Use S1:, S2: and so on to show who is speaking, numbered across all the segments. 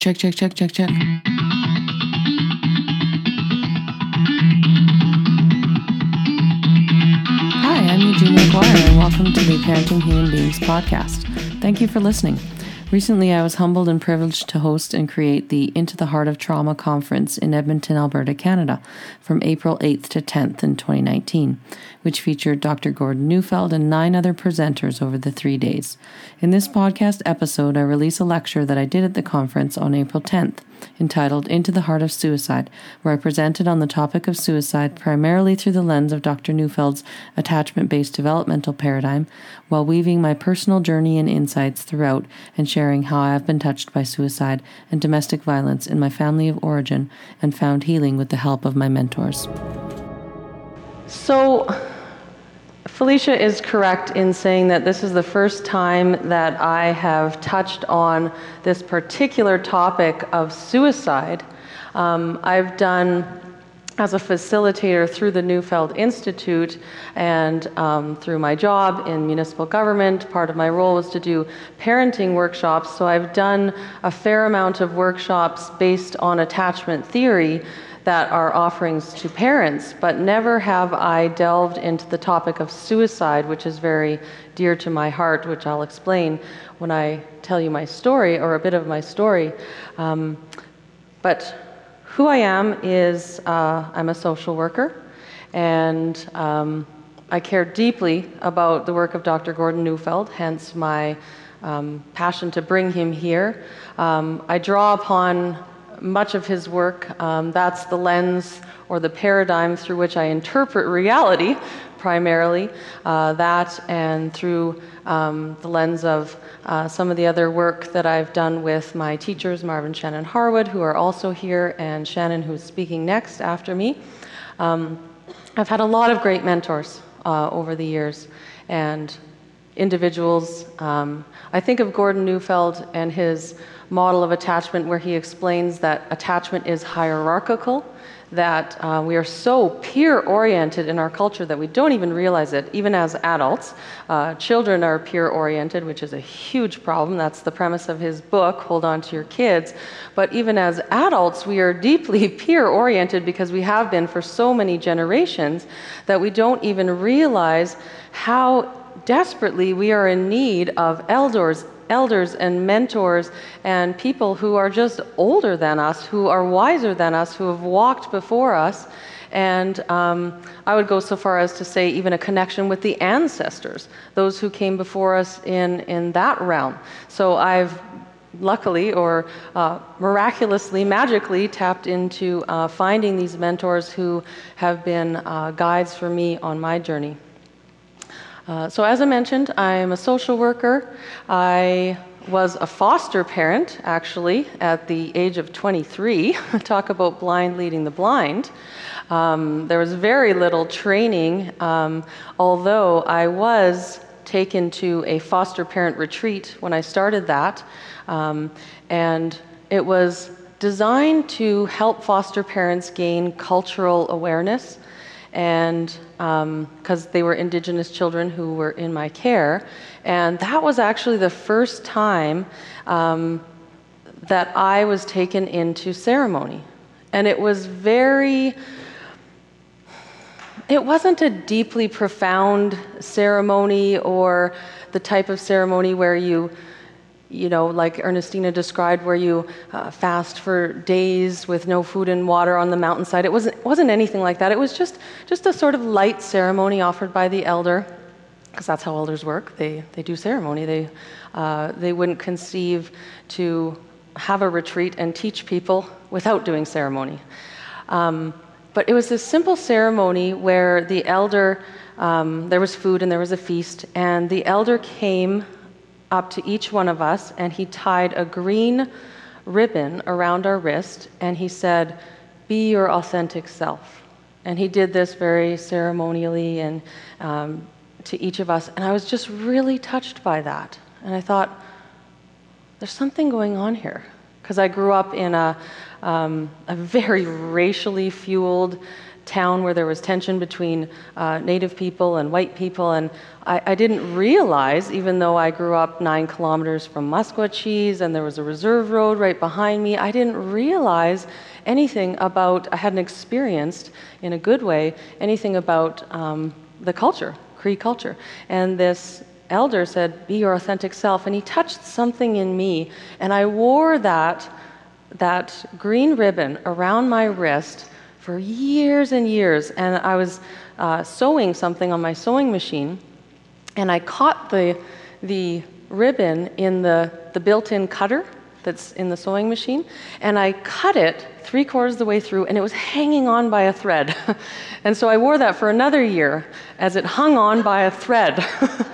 S1: Check, check, check, check, check. Hi, I'm Eugenia McGuire, and welcome to the Parenting Human Beings podcast. Thank you for listening. Recently, I was humbled and privileged to host and create the Into the Heart of Trauma conference in Edmonton, Alberta, Canada, from April 8th to 10th in 2019, which featured Dr. Gordon Neufeld and nine other presenters over the three days. In this podcast episode, I release a lecture that I did at the conference on April 10th entitled Into the Heart of Suicide, where I presented on the topic of suicide primarily through the lens of Dr. Neufeld's attachment based developmental paradigm, while weaving my personal journey and insights throughout and sharing how I have been touched by suicide and domestic violence in my family of origin and found healing with the help of my mentors. So, Felicia is correct in saying that this is the first time that I have touched on this particular topic of suicide. Um, I've done as a facilitator through the Neufeld Institute and um, through my job in municipal government, part of my role was to do parenting workshops. So I've done a fair amount of workshops based on attachment theory that are offerings to parents, but never have I delved into the topic of suicide, which is very dear to my heart, which I'll explain when I tell you my story or a bit of my story. Um, but who I am is uh, I'm a social worker, and um, I care deeply about the work of Dr. Gordon Neufeld, hence my um, passion to bring him here. Um, I draw upon much of his work. Um, that's the lens or the paradigm through which I interpret reality, primarily. Uh, that and through um, the lens of uh, some of the other work that I've done with my teachers, Marvin Shannon Harwood, who are also here, and Shannon, who's speaking next after me. Um, I've had a lot of great mentors uh, over the years, and individuals. Um, I think of Gordon Neufeld and his model of attachment where he explains that attachment is hierarchical, that uh, we are so peer oriented in our culture that we don't even realize it, even as adults. Uh, children are peer oriented, which is a huge problem. That's the premise of his book, Hold On to Your Kids. But even as adults, we are deeply peer oriented because we have been for so many generations that we don't even realize how desperately we are in need of elders elders and mentors and people who are just older than us, who are wiser than us, who have walked before us. And um, I would go so far as to say, even a connection with the ancestors, those who came before us in, in that realm. So I've luckily or uh, miraculously, magically tapped into uh, finding these mentors who have been uh, guides for me on my journey. Uh, so, as I mentioned, I'm a social worker. I was a foster parent, actually, at the age of 23. Talk about blind leading the blind. Um, there was very little training, um, although I was taken to a foster parent retreat when I started that. Um, and it was designed to help foster parents gain cultural awareness and because um, they were Indigenous children who were in my care. And that was actually the first time um, that I was taken into ceremony. And it was very, it wasn't a deeply profound ceremony or the type of ceremony where you you know, like Ernestina described, where you uh, fast for days with no food and water on the mountainside. It wasn't, wasn't anything like that. It was just, just a sort of light ceremony offered by the elder, because that's how elders work. They, they do ceremony. They, uh, they wouldn't conceive to have a retreat and teach people without doing ceremony. Um, but it was this simple ceremony where the elder, um, there was food and there was a feast, and the elder came up to each one of us, and he tied a green ribbon around our wrist, and he said, Be your authentic self. And he did this very ceremonially and um, to each of us. And I was just really touched by that. And I thought, there's something going on here. Because I grew up in a, um, a very racially fueled, town where there was tension between uh, Native people and white people, and I, I, didn't realize, even though I grew up nine kilometers from Cheese and there was a reserve road right behind me, I didn't realize anything about, I hadn't experienced in a good way, anything about um, the culture, Cree culture. And this elder said, Be your authentic self. And he touched something in me, and I wore that, that green ribbon around my wrist for years and years. And I was uh, sewing something on my sewing machine, and I caught the, the ribbon in the, the built in cutter that's in the sewing machine, and I cut it three quarters of the way through, and it was hanging on by a thread. and so I wore that for another year as it hung on by a thread.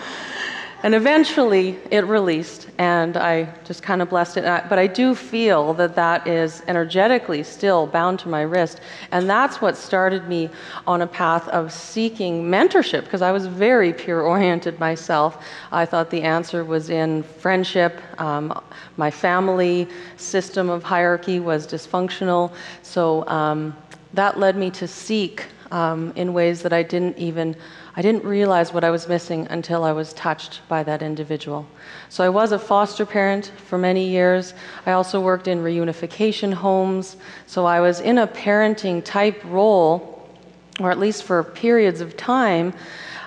S1: And eventually it released, and I just kind of blessed it. But I do feel that that is energetically still bound to my wrist. And that's what started me on a path of seeking mentorship, because I was very peer oriented myself. I thought the answer was in friendship. Um, my family system of hierarchy was dysfunctional. So um, that led me to seek um, in ways that I didn't even I didn't realize what I was missing until I was touched by that individual. So I was a foster parent for many years. I also worked in reunification homes. So I was in a parenting type role, or at least for periods of time.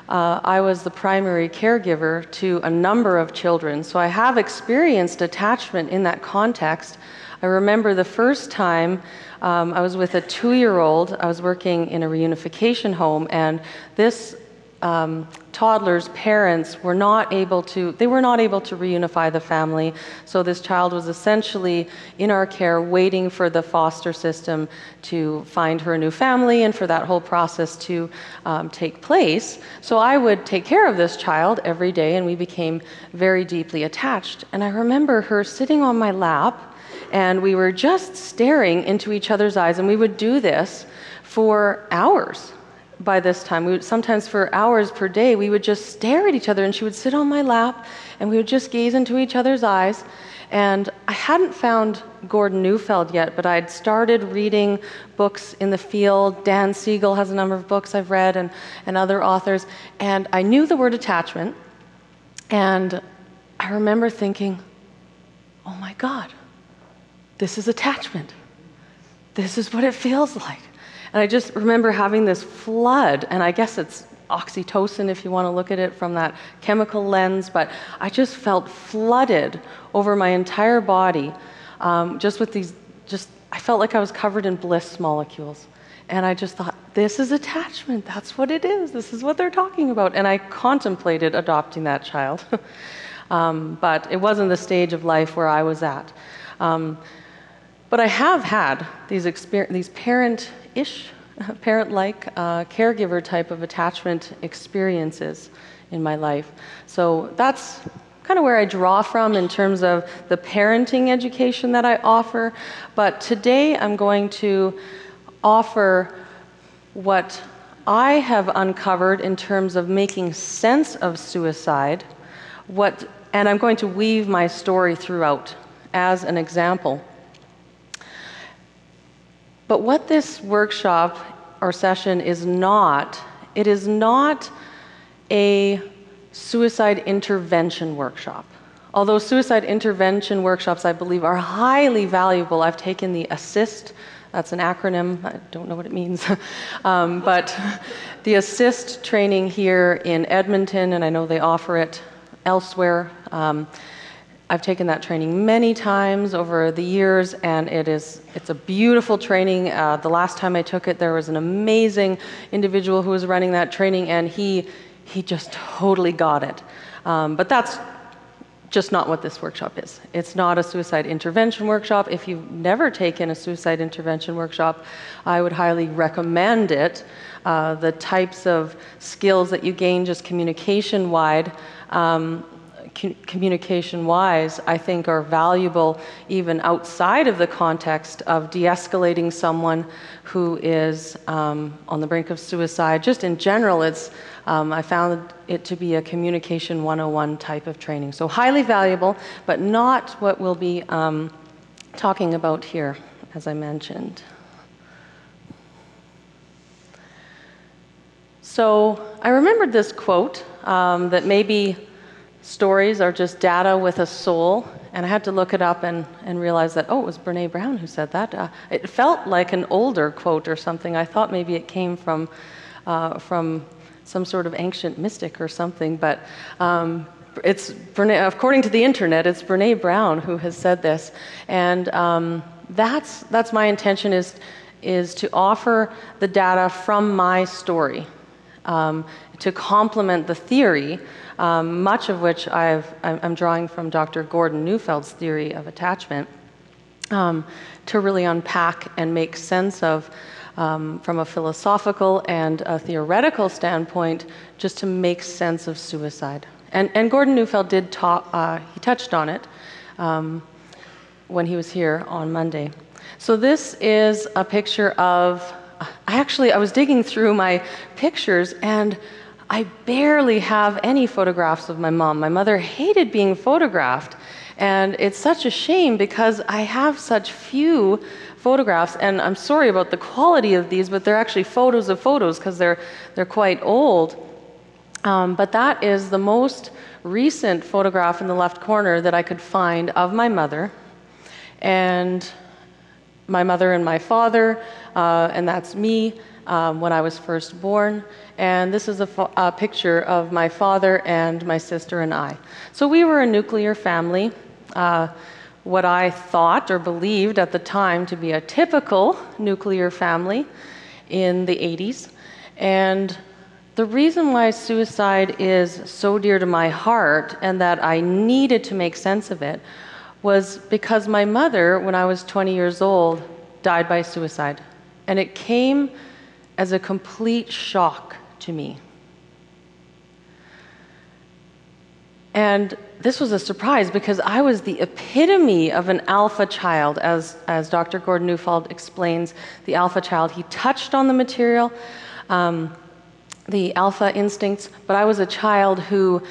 S1: Uh, I was the primary caregiver to a number of children. So I have experienced attachment in that context. I remember the first time um, I was with a two year old. I was working in a reunification home, and this um, toddler's parents were not able to they were not able to reunify the family. So this child was essentially in our care waiting for the foster system to find her a new family and for that whole process to um, take place. So i would take care of this child every day and we became very deeply attached. And i remember her sitting on my lap and we were just staring into each other's eyes and we would do this for hours by this time. We would, sometimes for hours per day, we would just stare at each other, and she would sit on my lap, and we would just gaze into each other's eyes. And I hadn't found Gordon Neufeld yet, but I'd started reading books in the field. Dan Siegel has a number of books I've read, and, and other authors. And I knew the word attachment. And I remember thinking, oh my God, this is attachment. This is what it feels like. And I just remember having this flood, and I guess it's oxytocin if you want to look at it from that chemical lens, but I just felt flooded over my entire body um, just with these, just, I felt like I was covered in bliss molecules. And I just thought, this is attachment. That's what it is. This is what they're talking about. And I contemplated adopting that child. um, but it wasn't the stage of life where I was at. Um, but I have had these, these parent ish, parent like, uh, caregiver type of attachment experiences in my life. So that's kind of where I draw from in terms of the parenting education that I offer. But today I'm going to offer what I have uncovered in terms of making sense of suicide, what, and I'm going to weave my story throughout as an example. But what this workshop or session is not, it is not a suicide intervention workshop. Although suicide intervention workshops, I believe, are highly valuable. I've taken the ASIST, that's an acronym, I don't know what it means, um, but the ASIST training here in Edmonton, and I know they offer it elsewhere. Um, I've taken that training many times over the years, and it is it's a beautiful training. Uh, the last time I took it, there was an amazing individual who was running that training, and he he just totally got it. Um, but that's just not what this workshop is. It's not a suicide intervention workshop. If you've never taken a suicide intervention workshop, I would highly recommend it. Uh, the types of skills that you gain just communication wide. Um, communication wise, I think are valuable even outside of the context of de escalating someone who is um, on the brink of suicide. Just in general, it's, um, I found it to be a communication 101 type of training. So, highly valuable, but not what we'll be um, talking about here, as I mentioned. So I remembered this quote um, that maybe stories are just data with a soul. And I had to look it up and, and realize that, oh, it was Brene Brown who said that. Uh, it felt like an older quote or something. I thought maybe it came from, uh, from some sort of ancient mystic or something. But um, it's Brene, according to the internet, it's Brene Brown who has said this. And um, that's, that's my intention is, is to offer the data from my story um, to complement the theory, um, much of which i am drawing from Dr. Gordon Neufeld's theory of attachment, um, to really unpack and make sense of, um, from a philosophical and a theoretical standpoint, just to make sense of suicide. And, and Gordon Neufeld did talk, uh, he touched on it um, when he was here on Monday. So this is a picture of actually I was digging through my pictures and I barely have any photographs of my mom. My mother hated being photographed. And it's such a shame because I have such few photographs, and I'm sorry about the quality of these, but they're actually photos of photos because they're, they're quite old. Um, but that is the most recent photograph in the left corner that I could find of my mother. And my mother and my father, uh, and that's me um, when I was first born. And this is a, a, picture of my father and my sister and I. So we were a nuclear family. Uh, what I thought or believed at the time to be a typical nuclear family in the 80s. And the reason why suicide is so dear to my heart and that I needed to make sense of it was because my mother, when I was 20 years old, died by suicide. And it came as a complete shock to me. And this was a surprise because I was the epitome of an alpha child, as, as Dr. Gordon Neufeld explains the alpha child. He touched on the material, um, the alpha instincts, but I was a child who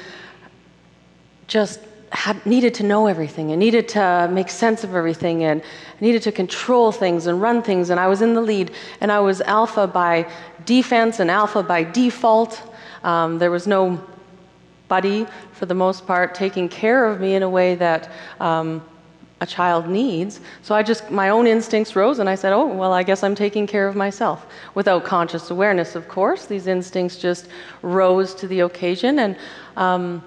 S1: just had, needed to know everything and needed to make sense of everything and needed to control things and run things. And I was in the lead, and I was alpha by defense and alpha by default. Um, there was no buddy, for the most part, taking care of me in a way that um, a child needs. So I just, my own instincts rose, and I said, oh, well, I guess I'm taking care of myself. Without conscious awareness, of course, these instincts just rose to the occasion. And um,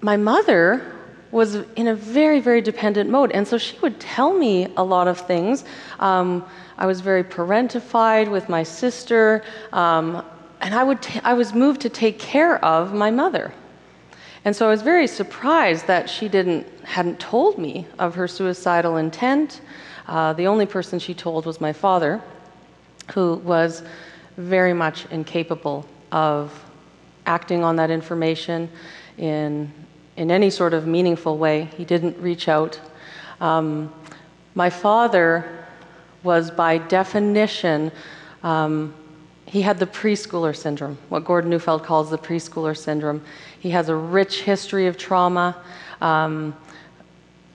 S1: my mother was in a very, very dependent mode. And so she would tell me a lot of things. Um, I was very parentified with my sister, um, and I, would t- I was moved to take care of my mother. And so I was very surprised that she didn't, hadn't told me of her suicidal intent. Uh, the only person she told was my father, who was very much incapable of acting on that information in in any sort of meaningful way. He didn't reach out. Um, my father was, by definition, um, he had the preschooler syndrome, what Gordon Neufeld calls the preschooler syndrome. He has a rich history of trauma. Um,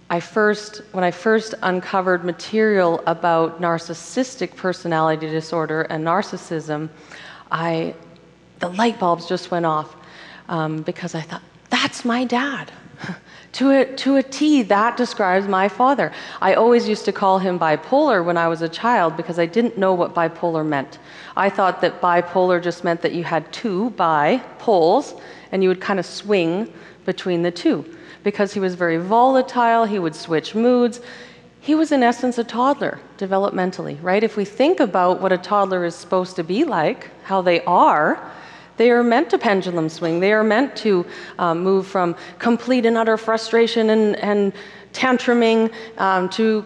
S1: I first, when I first uncovered material about narcissistic personality disorder and narcissism, I, the light bulbs just went off um, because I thought, that's my dad. to, a, to a T, that describes my father. I always used to call him bipolar when I was a child because I didn't know what bipolar meant. I thought that bipolar just meant that you had two bi poles and you would kind of swing between the two. Because he was very volatile, he would switch moods. He was, in essence, a toddler developmentally, right? If we think about what a toddler is supposed to be like, how they are, they are meant to pendulum swing. They are meant to um, move from complete and utter frustration and, and tantruming um, to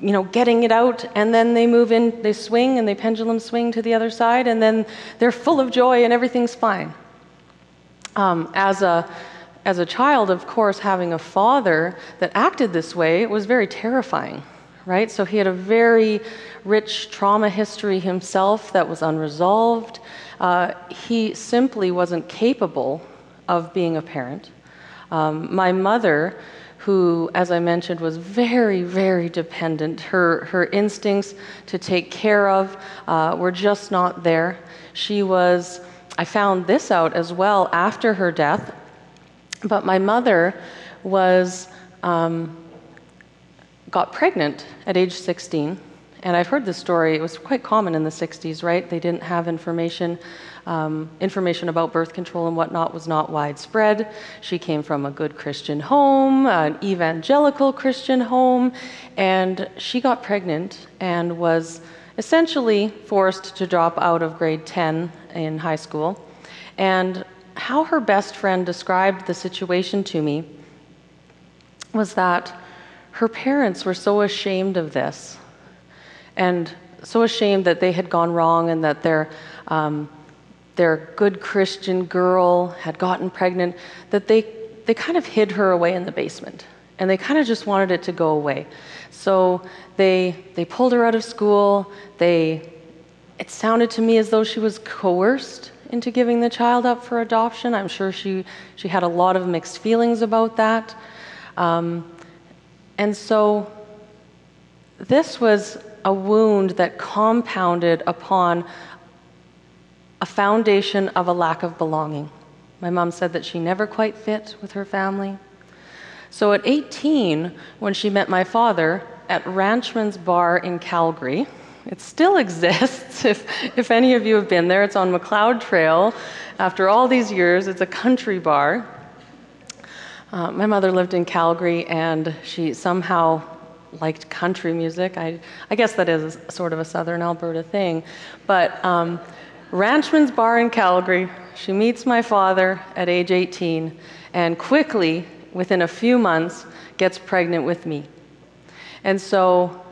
S1: you know getting it out, and then they move in, they swing and they pendulum swing to the other side, and then they're full of joy and everything's fine. Um, as a as a child, of course, having a father that acted this way was very terrifying, right? So he had a very rich trauma history himself that was unresolved. Uh, he simply wasn't capable of being a parent. Um, my mother, who, as I mentioned, was very, very dependent, her, her instincts to take care of uh, were just not there. She was I found this out as well after her death. But my mother was um, got pregnant at age 16. And I've heard this story. It was quite common in the 60s, right? They didn't have information. Um, information about birth control and whatnot was not widespread. She came from a good Christian home, an evangelical Christian home, and she got pregnant and was essentially forced to drop out of grade 10 in high school. And how her best friend described the situation to me was that her parents were so ashamed of this and so ashamed that they had gone wrong and that their, um, their good Christian girl had gotten pregnant that they, they kind of hid her away in the basement and they kind of just wanted it to go away. So they, they pulled her out of school. They, it sounded to me as though she was coerced into giving the child up for adoption. I'm sure she, she had a lot of mixed feelings about that. Um, and so this was a wound that compounded upon a foundation of a lack of belonging. My mom said that she never quite fit with her family. So at 18, when she met my father at Ranchman's Bar in Calgary, it still exists. If, if any of you have been there, it's on Macleod Trail. After all these years, it's a country bar. Uh, my mother lived in Calgary, and she somehow liked country music. I, I guess that is sort of a southern Alberta thing. But um, Ranchman's Bar in Calgary, she meets my father at age 18, and quickly, within a few months, gets pregnant with me. And so,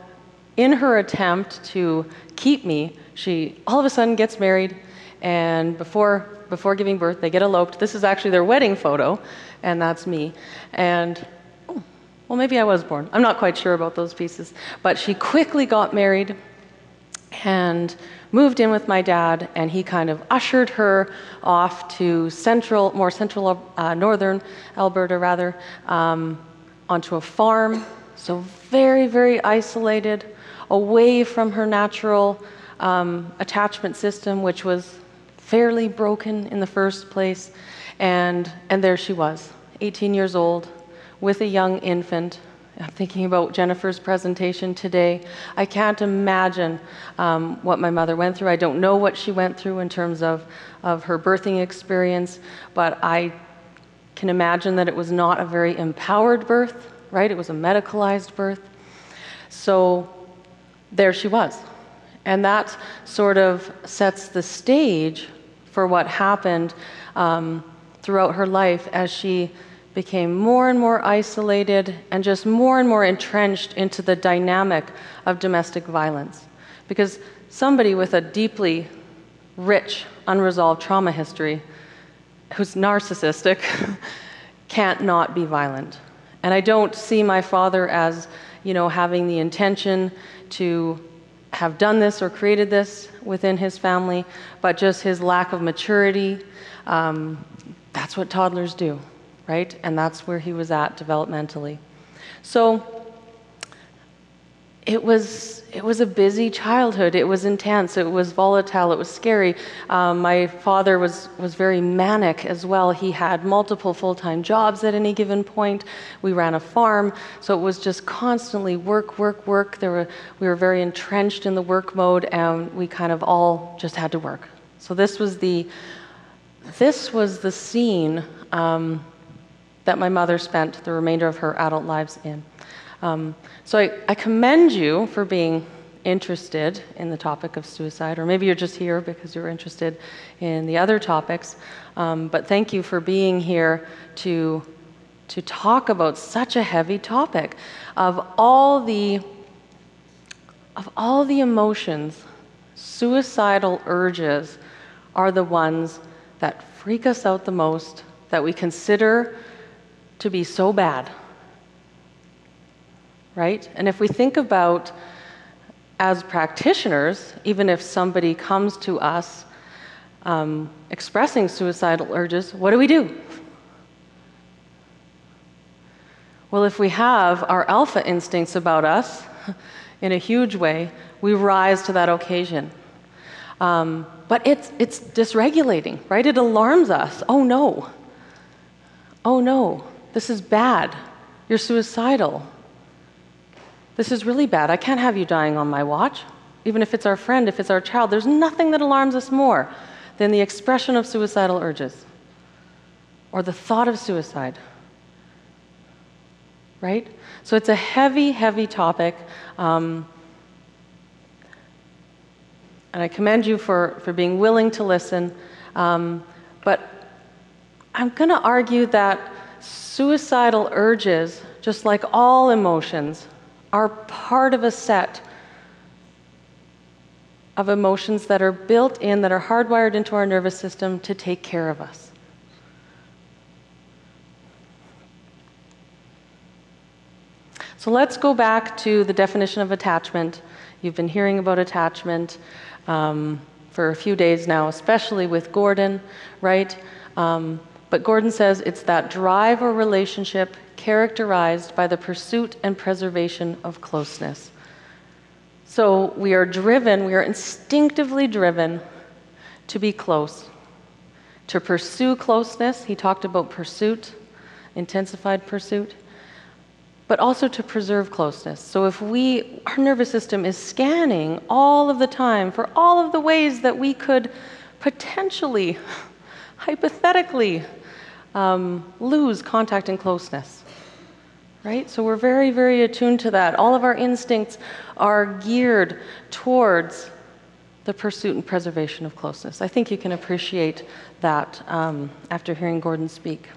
S1: in her attempt to keep me, she all of a sudden gets married, and before, before giving birth, they get eloped. This is actually their wedding photo and that's me. And well, maybe I was born. I'm not quite sure about those pieces. But she quickly got married and moved in with my dad, and he kind of ushered her off to central, more central, uh, northern Alberta, rather, um, onto a farm. So very, very isolated, away from her natural um, attachment system, which was fairly broken in the first place. And, and there she was, 18 years old, with a young infant. I'm thinking about Jennifer's presentation today. I can't imagine um, what my mother went through. I don't know what she went through in terms of, of her birthing experience, but I can imagine that it was not a very empowered birth, right? It was a medicalized birth. So there she was. And that sort of sets the stage for what happened um, throughout her life as she became more and more isolated and just more and more entrenched into the dynamic of domestic violence. Because somebody with a deeply rich, unresolved trauma history who's narcissistic can't not be violent. And I don't see my father as, you know, having the intention to have done this or created this within his family, but just his lack of maturity, um, that's what toddlers do, right? And that's where he was at developmentally. So it was it was a busy childhood. It was intense. It was volatile. It was scary. Um, my father was was very manic as well. He had multiple full time jobs at any given point. We ran a farm, so it was just constantly work, work, work. There were we were very entrenched in the work mode, and we kind of all just had to work. So this was the this was the scene um, that my mother spent the remainder of her adult lives in. Um, so I, I, commend you for being interested in the topic of suicide, or maybe you're just here because you're interested in the other topics. Um, but thank you for being here to, to talk about such a heavy topic. Of all the, of all the emotions, suicidal urges are the ones that freak us out the most, that we consider to be so bad. Right? And if we think about as practitioners, even if somebody comes to us um, expressing suicidal urges, what do we do? Well, if we have our alpha instincts about us in a huge way, we rise to that occasion. Um, but it's, it's dysregulating, right? It alarms us. Oh no. Oh no, this is bad. You're suicidal. This is really bad. I can't have you dying on my watch. Even if it's our friend, if it's our child, there's nothing that alarms us more than the expression of suicidal urges or the thought of suicide. Right? So it's a heavy, heavy topic. Um, and I commend you for, for being willing to listen. Um, but I'm going to argue that suicidal urges, just like all emotions, are part of a set of emotions that are built in, that are hardwired into our nervous system to take care of us. So let's go back to the definition of attachment. You've been hearing about attachment um, for a few days now, especially with Gordon, right? Um, but Gordon says it's that drive or relationship characterized by the pursuit and preservation of closeness. So we are driven, we are instinctively driven to be close, to pursue closeness. He talked about pursuit, intensified pursuit, but also to preserve closeness. So if we, our nervous system is scanning all of the time for all of the ways that we could potentially, hypothetically, um, lose contact and closeness right? So we're very, very attuned to that. All of our instincts are geared towards the pursuit and preservation of closeness. I think you can appreciate that um, after hearing Gordon speak.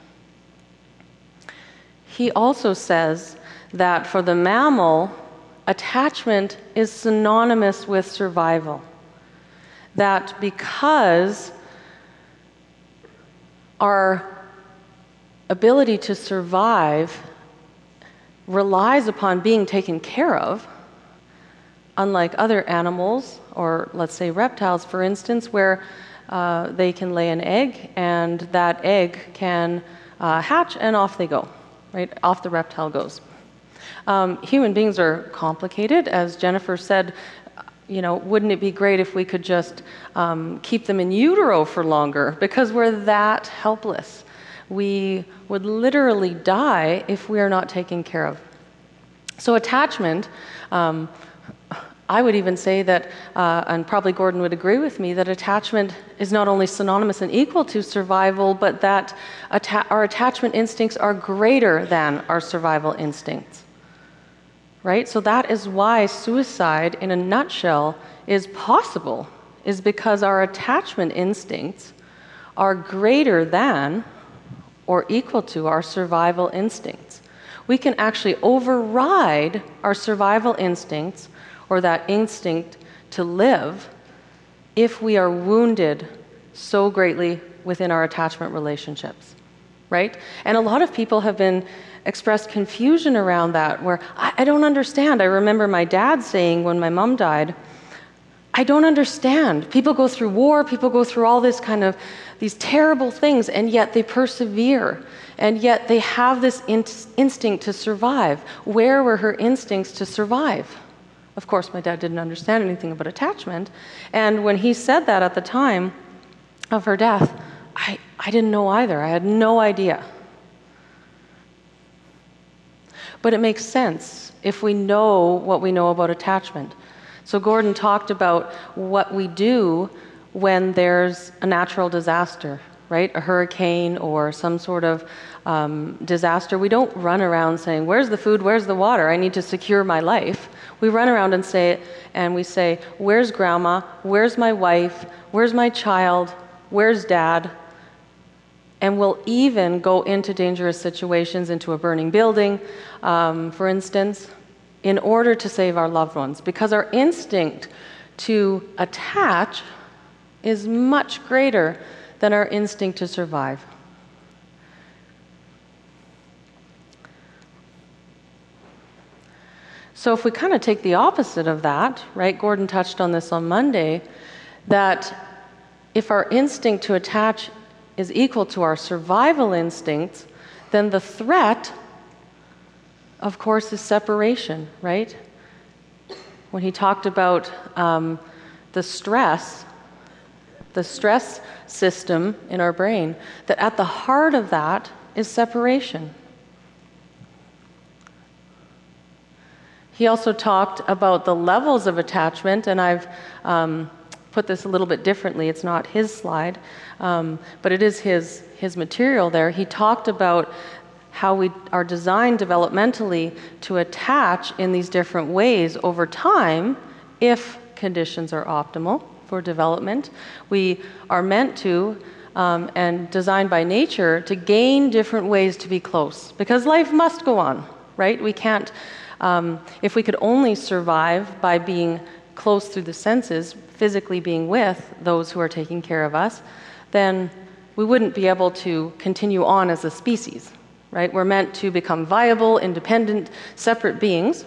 S1: He also says that for the mammal, attachment is synonymous with survival. That because our ability to survive relies upon being taken care of, unlike other animals, or let's say reptiles, for instance, where uh, they can lay an egg and that egg can uh, hatch and off they go, right? Off the reptile goes. Um, human beings are complicated, as Jennifer said. You know, wouldn't it be great if we could just um, keep them in utero for longer because we're that helpless? We would literally die if we are not taken care of. So, attachment, um, I would even say that, uh, and probably Gordon would agree with me, that attachment is not only synonymous and equal to survival, but that atta- our attachment instincts are greater than our survival instincts. Right? So, that is why suicide, in a nutshell, is possible, is because our attachment instincts are greater than or equal to our survival instincts. We can actually override our survival instincts or that instinct to live if we are wounded so greatly within our attachment relationships, right? And a lot of people have been expressed confusion around that where I, I don't understand. I remember my dad saying when my mom died, I don't understand. People go through war, people go through all this kind of these terrible things, and yet they persevere. And yet they have this in- instinct to survive. Where were her instincts to survive? Of course, my dad didn't understand anything about attachment. And when he said that at the time of her death, I, I didn't know either. I had no idea. But it makes sense if we know what we know about attachment. So, Gordon talked about what we do when there's a natural disaster, right? A hurricane or some sort of um, disaster. We don't run around saying, Where's the food? Where's the water? I need to secure my life. We run around and say, and we say, Where's grandma? Where's my wife? Where's my child? Where's dad? And we'll even go into dangerous situations, into a burning building, um, for instance, in order to save our loved ones because our instinct to attach is much greater than our instinct to survive. So, if we kind of take the opposite of that, right? Gordon touched on this on Monday, that if our instinct to attach is equal to our survival instincts, then the threat of course, is separation, right? When he talked about um, the stress the stress system in our brain, that at the heart of that is separation. He also talked about the levels of attachment, and I've um, put this a little bit differently. It's not his slide, um, but it is his, his material there. He talked about how we are designed developmentally to attach in these different ways over time if conditions are optimal for development. We are meant to um, and designed by nature to gain different ways to be close because life must go on, right? We can't, um, if we could only survive by being close through the senses, physically being with those who are taking care of us, then we wouldn't be able to continue on as a species, right? We're meant to become viable, independent, separate beings.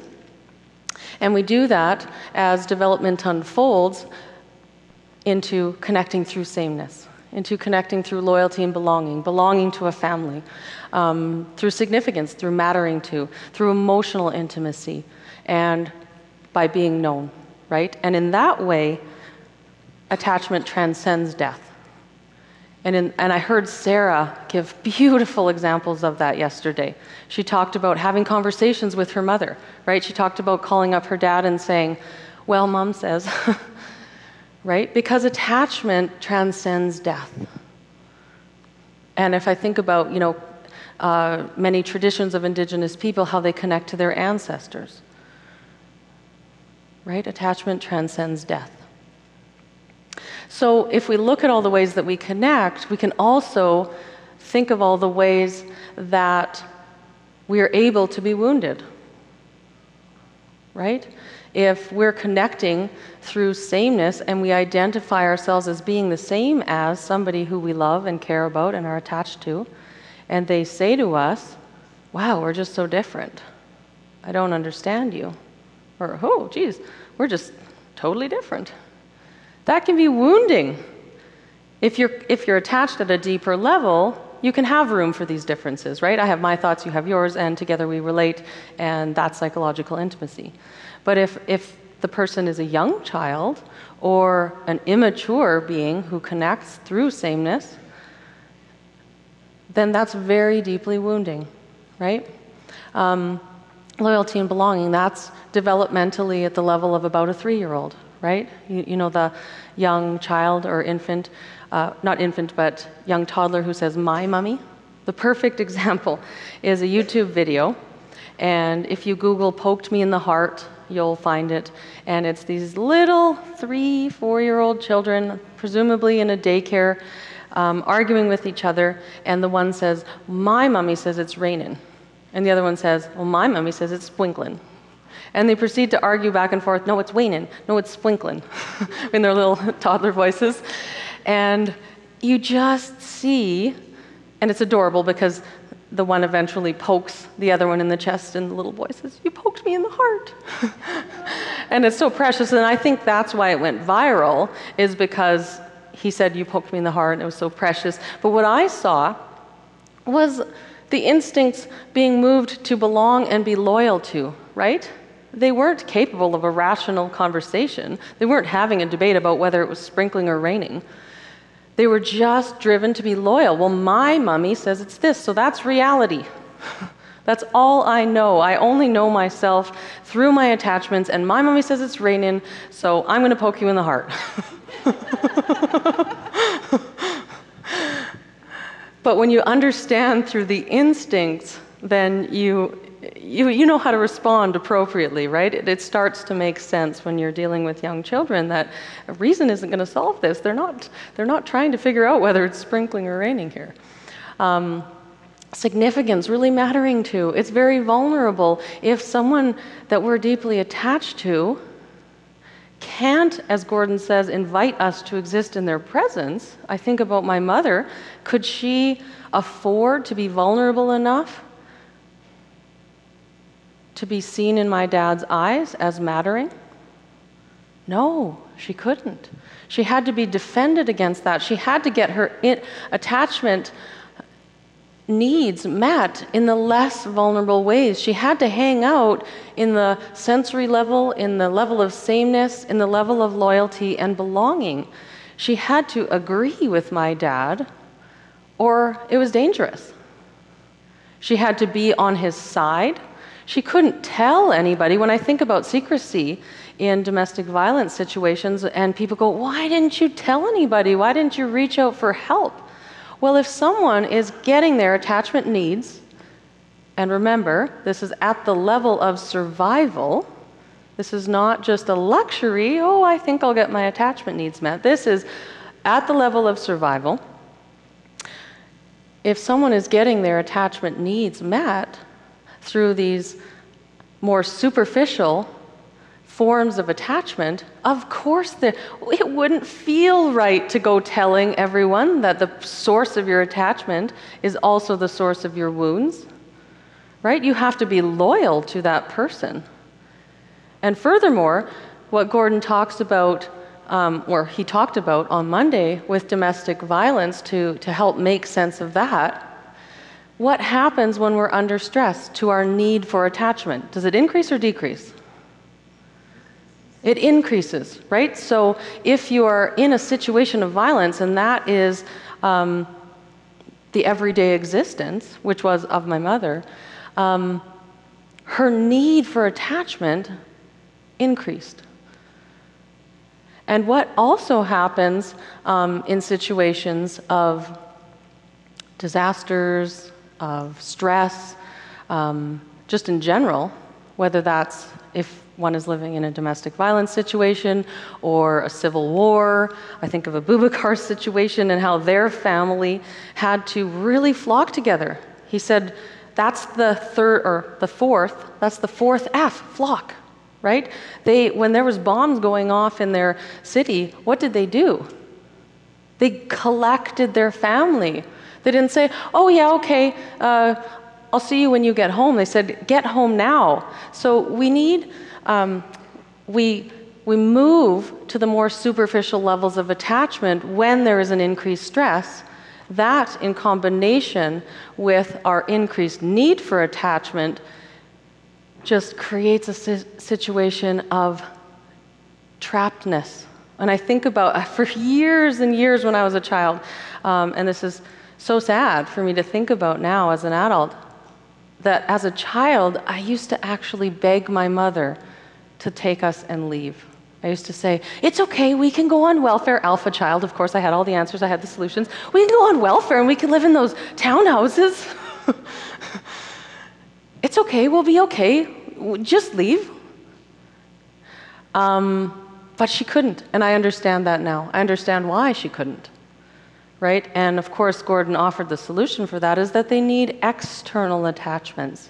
S1: And we do that as development unfolds into connecting through sameness, into connecting through loyalty and belonging, belonging to a family, um, through significance, through mattering to, through emotional intimacy, and by being known, right? And in that way, attachment transcends death. And, in, and I heard Sarah give beautiful examples of that yesterday. She talked about having conversations with her mother, right? She talked about calling up her dad and saying, Well, mom says, right? Because attachment transcends death. And if I think about, you know, uh, many traditions of indigenous people, how they connect to their ancestors, right? Attachment transcends death. So, if we look at all the ways that we connect, we can also think of all the ways that we are able to be wounded. Right? If we're connecting through sameness and we identify ourselves as being the same as somebody who we love and care about and are attached to, and they say to us, Wow, we're just so different. I don't understand you. Or, Oh, geez, we're just totally different. That can be wounding. If you're, if you're attached at a deeper level, you can have room for these differences, right? I have my thoughts, you have yours, and together we relate, and that's psychological intimacy. But if, if the person is a young child or an immature being who connects through sameness, then that's very deeply wounding, right? Um, loyalty and belonging, that's developmentally at the level of about a three year old, right? You, you know, the young child or infant, uh, not infant, but young toddler who says, My mummy. The perfect example is a YouTube video. And if you Google poked me in the heart, you'll find it. And it's these little three, four year old children, presumably in a daycare, um, arguing with each other. And the one says, My mummy says it's raining. And the other one says, Well, my mummy says it's sprinkling. And they proceed to argue back and forth no, it's waning, no, it's sprinkling, in their little toddler voices. And you just see, and it's adorable because the one eventually pokes the other one in the chest, and the little boy says, You poked me in the heart. and it's so precious. And I think that's why it went viral, is because he said, You poked me in the heart, and it was so precious. But what I saw was the instincts being moved to belong and be loyal to, right? They weren't capable of a rational conversation. They weren't having a debate about whether it was sprinkling or raining. They were just driven to be loyal. Well, my mummy says it's this, so that's reality. That's all I know. I only know myself through my attachments, and my mummy says it's raining, so I'm going to poke you in the heart. but when you understand through the instincts, then you you, you know how to respond appropriately, right? It, it, starts to make sense when you're dealing with young children that reason isn't going to solve this. They're not, they're not trying to figure out whether it's sprinkling or raining here. Um, significance really mattering to. It's very vulnerable if someone that we're deeply attached to can't, as Gordon says, invite us to exist in their presence. I think about my mother. Could she afford to be vulnerable enough to be seen in my dad's eyes as mattering? No, she couldn't. She had to be defended against that. She had to get her attachment needs met in the less vulnerable ways. She had to hang out in the sensory level, in the level of sameness, in the level of loyalty and belonging. She had to agree with my dad, or it was dangerous. She had to be on his side. She couldn't tell anybody. When I think about secrecy in domestic violence situations, and people go, Why didn't you tell anybody? Why didn't you reach out for help? Well, if someone is getting their attachment needs, and remember, this is at the level of survival, this is not just a luxury, oh, I think I'll get my attachment needs met. This is at the level of survival. If someone is getting their attachment needs met through these more superficial forms of attachment, of course, it wouldn't feel right to go telling everyone that the source of your attachment is also the source of your wounds. Right? You have to be loyal to that person. And furthermore, what Gordon talks about, um, or he talked about on Monday with domestic violence to, to help make sense of that, what happens when we're under stress to our need for attachment? Does it increase or decrease? It increases, right? So if you are in a situation of violence and that is um, the everyday existence, which was of my mother, um, her need for attachment increased. And what also happens um, in situations of disasters, of stress, um, just in general, whether that's if one is living in a domestic violence situation or a civil war. I think of a Boubacar situation and how their family had to really flock together. He said, that's the third or the fourth, that's the fourth F, flock right? They, when there was bombs going off in their city, what did they do? They collected their family. They didn't say, oh, yeah, okay, uh, I'll see you when you get home. They said, get home now. So we need, um, we, we move to the more superficial levels of attachment when there is an increased stress. That, in combination with our increased need for attachment, just creates a situation of trappedness. And I think about for years and years when I was a child, um, and this is so sad for me to think about now as an adult, that as a child, I used to actually beg my mother to take us and leave. I used to say, It's okay, we can go on welfare. Alpha child, of course, I had all the answers, I had the solutions. We can go on welfare and we can live in those townhouses. It's okay, we'll be okay. Just leave. Um, but she couldn't, and I understand that now. I understand why she couldn't. Right? And of course, Gordon offered the solution for that is that they need external attachments.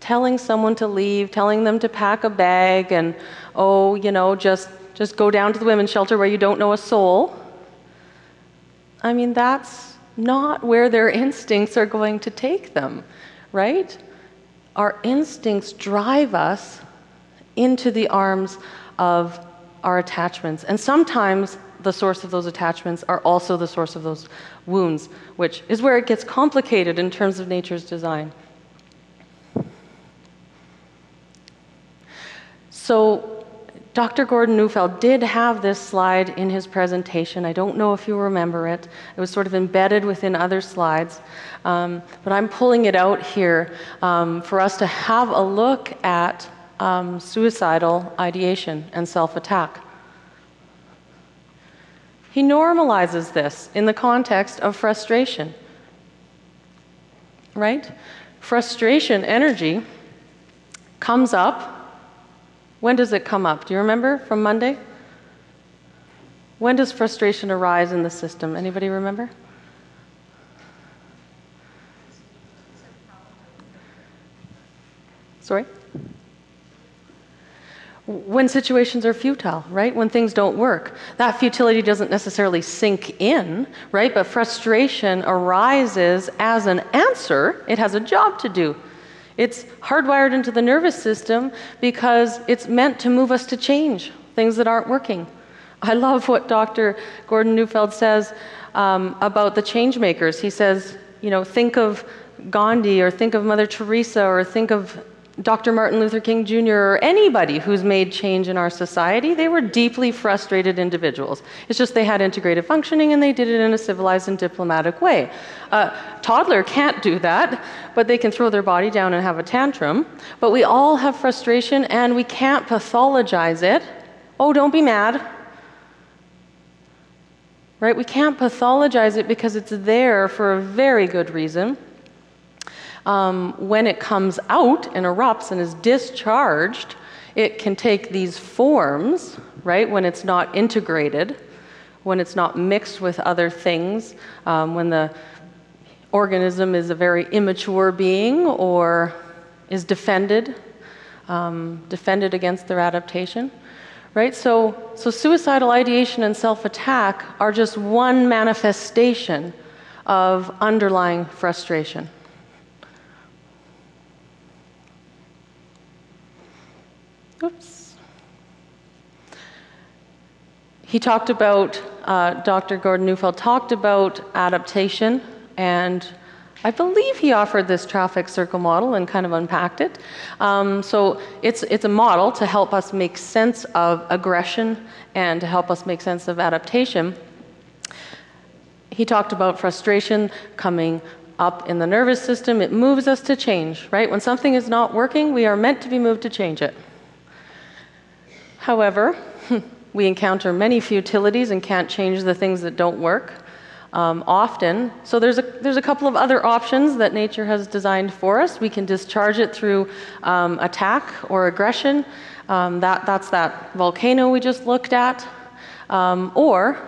S1: Telling someone to leave, telling them to pack a bag, and oh, you know, just, just go down to the women's shelter where you don't know a soul. I mean, that's not where their instincts are going to take them, right? our instincts drive us into the arms of our attachments. And sometimes the source of those attachments are also the source of those wounds, which is where it gets complicated in terms of nature's design. So, Dr. Gordon Neufeld did have this slide in his presentation. I don't know if you remember it. It was sort of embedded within other slides. Um, but I'm pulling it out here um, for us to have a look at um, suicidal ideation and self attack. He normalizes this in the context of frustration. Right? Frustration energy comes up when does it come up? Do you remember from Monday? When does frustration arise in the system? Anybody remember? Sorry? When situations are futile, right? When things don't work. That futility doesn't necessarily sink in, right? But frustration arises as an answer. It has a job to do. It's hardwired into the nervous system because it's meant to move us to change things that aren't working. I love what Dr. Gordon Neufeld says um, about the change makers. He says, you know, think of Gandhi or think of Mother Teresa or think of Dr. Martin Luther King Jr. or anybody who's made change in our society, they were deeply frustrated individuals. It's just they had integrated functioning and they did it in a civilized and diplomatic way. A toddler can't do that, but they can throw their body down and have a tantrum. But we all have frustration and we can't pathologize it. Oh, don't be mad. Right? We can't pathologize it because it's there for a very good reason um, when it comes out and erupts and is discharged, it can take these forms, right, when it's not integrated, when it's not mixed with other things, um, when the organism is a very immature being or is defended, um, defended against their adaptation. Right? So, so suicidal ideation and self attack are just one manifestation of underlying frustration. He talked about, uh, Dr. Gordon Neufeld talked about adaptation, and I believe he offered this traffic circle model and kind of unpacked it. Um, so it's, it's a model to help us make sense of aggression and to help us make sense of adaptation. He talked about frustration coming up in the nervous system. It moves us to change, right? When something is not working, we are meant to be moved to change it. However, we encounter many futilities and can't change the things that don't work um, often. So there's a, there's a couple of other options that nature has designed for us. We can discharge it through um, attack or aggression. Um, that, that's that volcano we just looked at. Um, or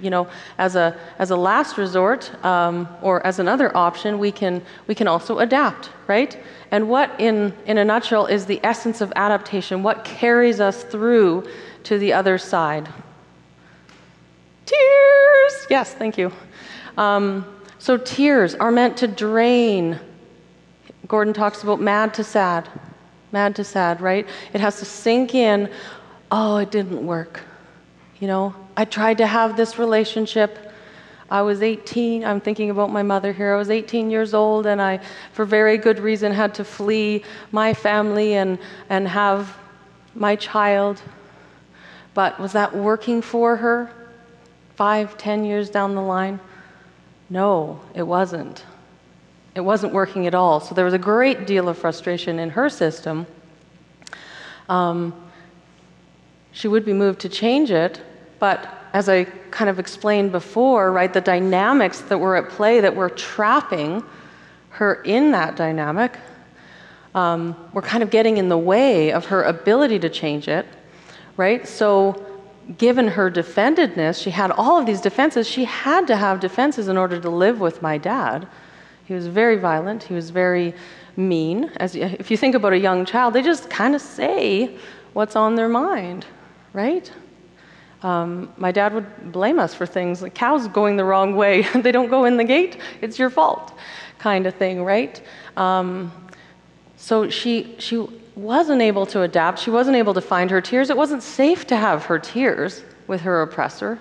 S1: you know, as a, as a last resort um, or as another option, we can, we can also adapt, right? And what, in, in a nutshell, is the essence of adaptation? What carries us through to the other side? Tears! Yes, thank you. Um, so, tears are meant to drain. Gordon talks about mad to sad. Mad to sad, right? It has to sink in. Oh, it didn't work. You know, I tried to have this relationship. I was 18. I'm thinking about my mother here. I was 18 years old, and I, for very good reason, had to flee my family and, and have my child. But was that working for her five, ten years down the line? No, it wasn't. It wasn't working at all. So there was a great deal of frustration in her system. Um, she would be moved to change it, but as I kind of explained before, right, the dynamics that were at play that were trapping her in that dynamic um, were kind of getting in the way of her ability to change it, right? So, given her defendedness, she had all of these defenses. She had to have defenses in order to live with my dad. He was very violent, he was very mean. As if you think about a young child, they just kind of say what's on their mind, right? Um, my dad would blame us for things like cows going the wrong way. they don't go in the gate, it's your fault, kind of thing, right? Um, so she, she wasn't able to adapt. She wasn't able to find her tears. It wasn't safe to have her tears with her oppressor.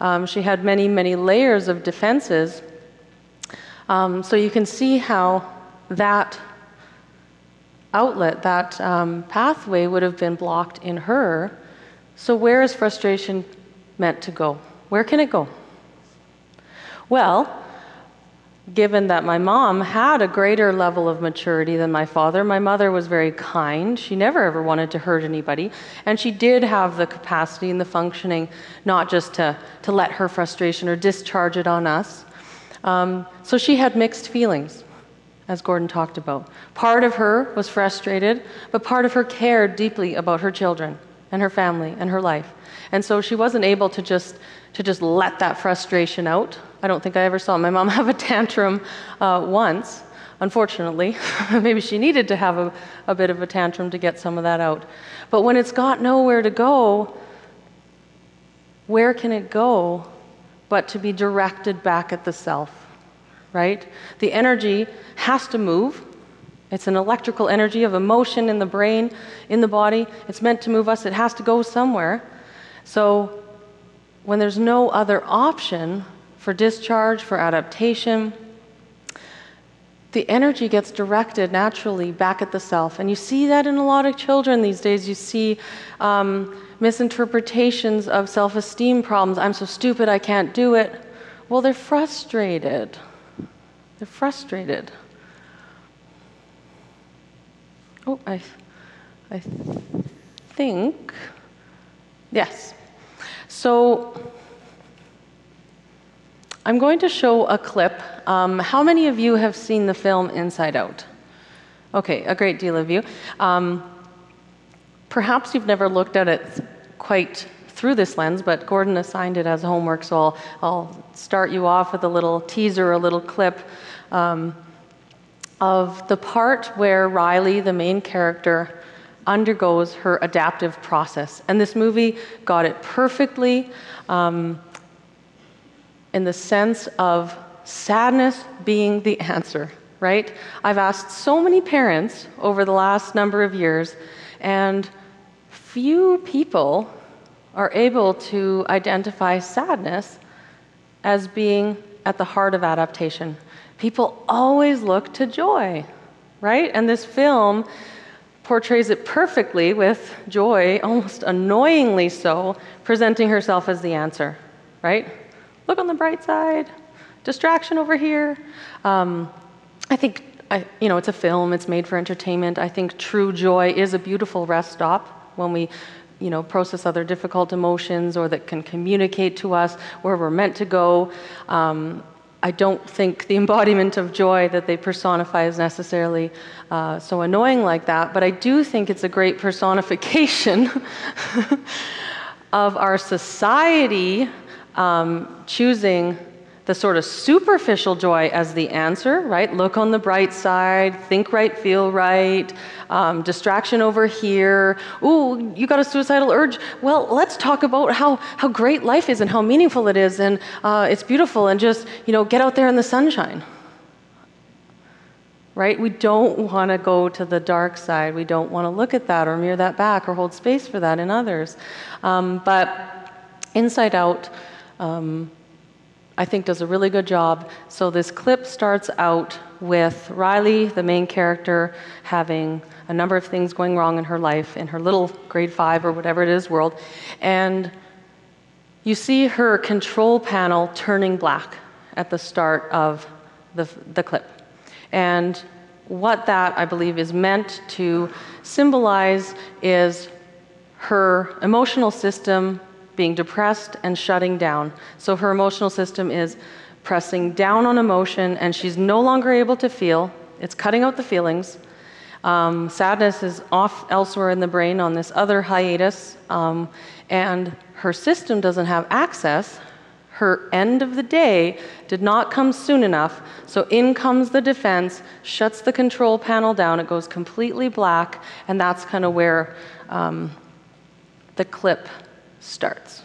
S1: Um, she had many, many layers of defenses. Um, so you can see how that outlet, that um, pathway would have been blocked in her so, where is frustration meant to go? Where can it go? Well, given that my mom had a greater level of maturity than my father, my mother was very kind. She never ever wanted to hurt anybody. And she did have the capacity and the functioning not just to, to let her frustration or discharge it on us. Um, so she had mixed feelings, as Gordon talked about. Part of her was frustrated, but part of her cared deeply about her children and her family and her life. And so she wasn't able to just to just let that frustration out. I don't think I ever saw my mom have a tantrum uh, once, unfortunately. Maybe she needed to have a, a bit of a tantrum to get some of that out. But when it's got nowhere to go, where can it go but to be directed back at the self, right? The energy has to move it's an electrical energy of emotion in the brain, in the body. It's meant to move us, it has to go somewhere. So, when there's no other option for discharge, for adaptation, the energy gets directed naturally back at the self. And you see that in a lot of children these days. You see um, misinterpretations of self esteem problems. I'm so stupid, I can't do it. Well, they're frustrated. They're frustrated. Oh, I, I think, yes. So I'm going to show a clip. Um, how many of you have seen the film Inside Out? Okay, a great deal of you. Um, perhaps you've never looked at it quite through this lens, but Gordon assigned it as homework, so I'll, I'll start you off with a little teaser, a little clip um, of the part where Riley, the main character, undergoes her adaptive process. And this movie got it perfectly. Um, in the sense of sadness being the answer, right? I've asked so many parents over the last number of years, and few people are able to identify sadness as being at the heart of adaptation. People always look to joy, right? And this film portrays it perfectly with joy, almost annoyingly so, presenting herself as the answer, right? Look on the bright side, distraction over here. Um, I think, I, you know, it's a film, it's made for entertainment. I think true joy is a beautiful rest stop when we you know, process other difficult emotions or that can communicate to us where we're meant to go. Um, I don't think the embodiment of joy that they personify is necessarily uh, so annoying like that, but I do think it's a great personification of our society um, choosing the sort of superficial joy as the answer, right? Look on the bright side, think right, feel right, um, distraction over here. Ooh, you got a suicidal urge. Well, let's talk about how, how great life is and how meaningful it is and uh, it's beautiful and just, you know, get out there in the sunshine. Right? We don't want to go to the dark side. We don't want to look at that or mirror that back or hold space for that in others. Um, but inside out, um, I think does a really good job. So this clip starts out with Riley, the main character, having a number of things going wrong in her life, in her little grade five or whatever it is world. And you see her control panel turning black at the start of the, the clip. And what that, I believe, is meant to symbolize is her emotional system being depressed and shutting down. So her emotional system is pressing down on emotion, and she's no longer able to feel. It's cutting out the feelings. Um, sadness is off elsewhere in the brain on this other hiatus, um, and her system doesn't have access. Her end of the day did not come soon enough, so in comes the defense, shuts the control panel down, it goes completely black, and that's kind of where um, the clip starts.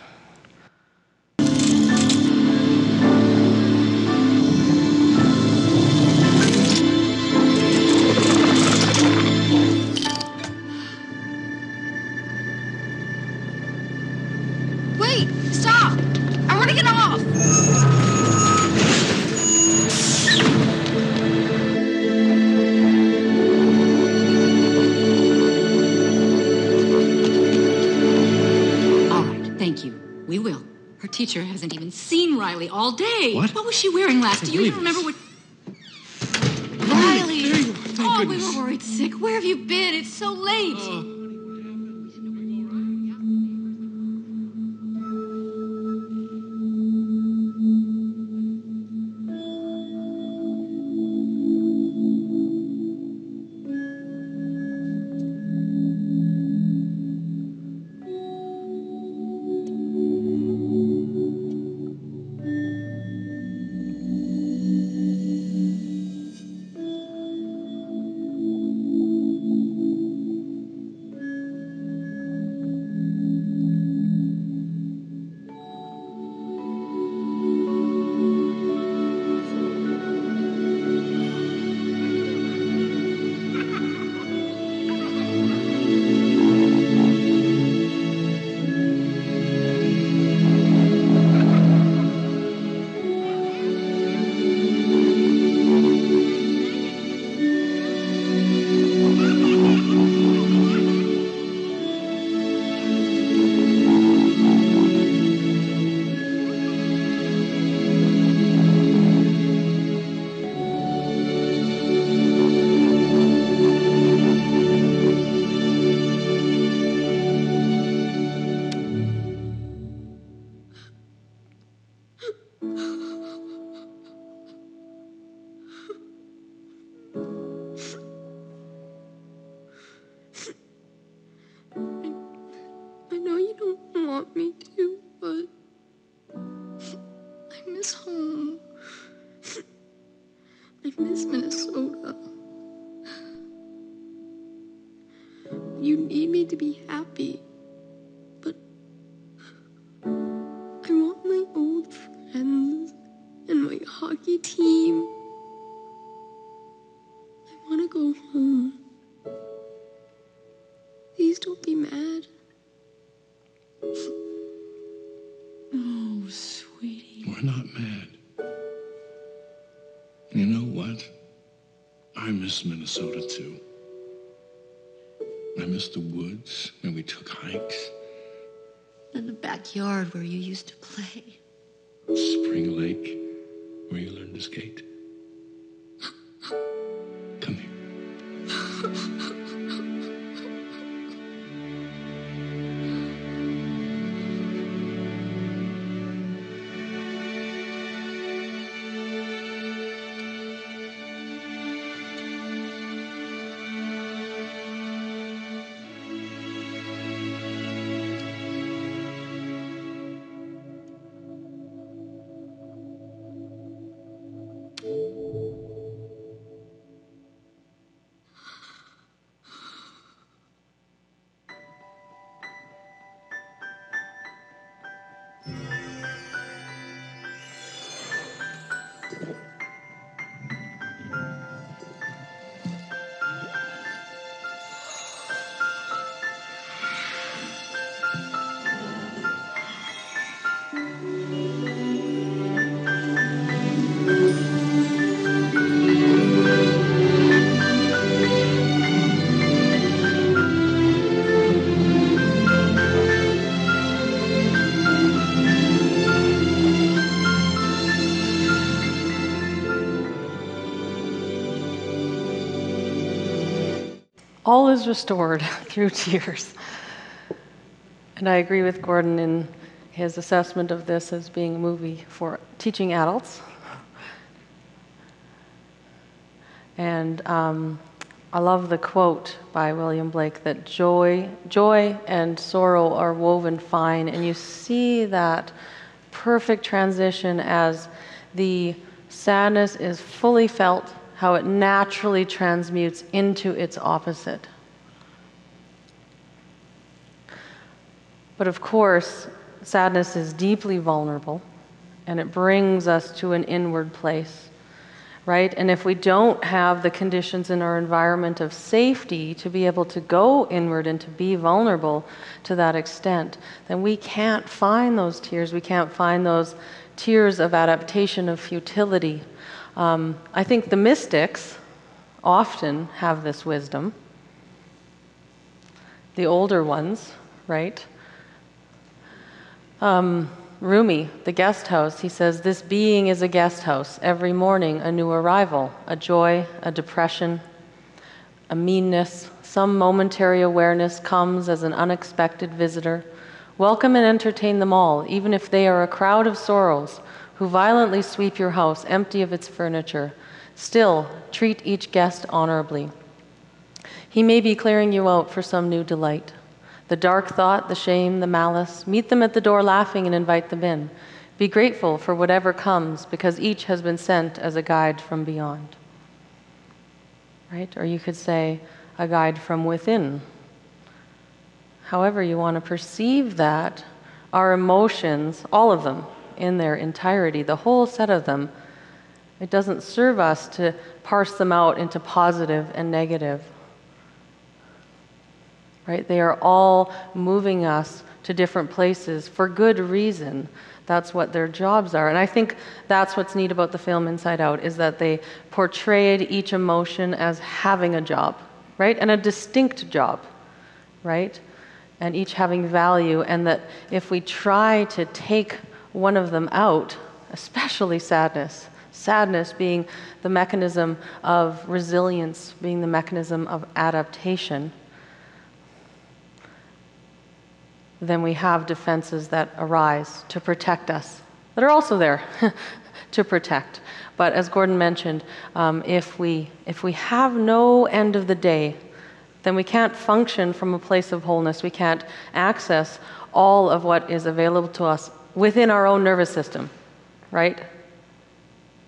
S2: Riley all day.
S3: What?
S2: What was she wearing last? Do you even remember what? Riley!
S3: there you are. Thank
S2: oh,
S3: goodness.
S2: we were worried sick. Where have you been? It's so late.
S4: want
S5: miss Minnesota too. I miss the woods and we took hikes.
S2: And the backyard where you used to play.
S5: Spring Lake, where you learned to skate.
S1: All is restored through tears. And I agree with Gordon in his assessment of this as being a movie for teaching adults. And um, I love the quote by William Blake that joy, joy and sorrow are woven fine, and you see that perfect transition as the sadness is fully felt, how it naturally transmutes into its opposite. But of course, sadness is deeply vulnerable, and it brings us to an inward place right? And if we don't have the conditions in our environment of safety to be able to go inward and to be vulnerable to that extent, then we can't find those tears. We can't find those tears of adaptation, of futility. Um, I think the mystics often have this wisdom, the older ones, right? Um, Rumi, the guest house, he says, This being is a guest house. Every morning, a new arrival, a joy, a depression, a meanness, some momentary awareness comes as an unexpected visitor. Welcome and entertain them all, even if they are a crowd of sorrows who violently sweep your house empty of its furniture. Still, treat each guest honorably. He may be clearing you out for some new delight the dark thought, the shame, the malice. Meet them at the door laughing and invite them in. Be grateful for whatever comes because each has been sent as a guide from beyond. Right? Or you could say, a guide from within. However, you want to perceive that, our emotions, all of them in their entirety, the whole set of them, it doesn't serve us to parse them out into positive and negative right? They are all moving us to different places for good reason. That's what their jobs are. And I think that's what's neat about the film Inside Out is that they portrayed each emotion as having a job, right? And a distinct job, right? And each having value and that if we try to take one of them out, especially sadness, sadness being the mechanism of resilience, being the mechanism of adaptation, then we have defenses that arise to protect us, that are also there to protect. But as Gordon mentioned, um, if, we, if we have no end of the day, then we can't function from a place of wholeness. We can't access all of what is available to us within our own nervous system, right?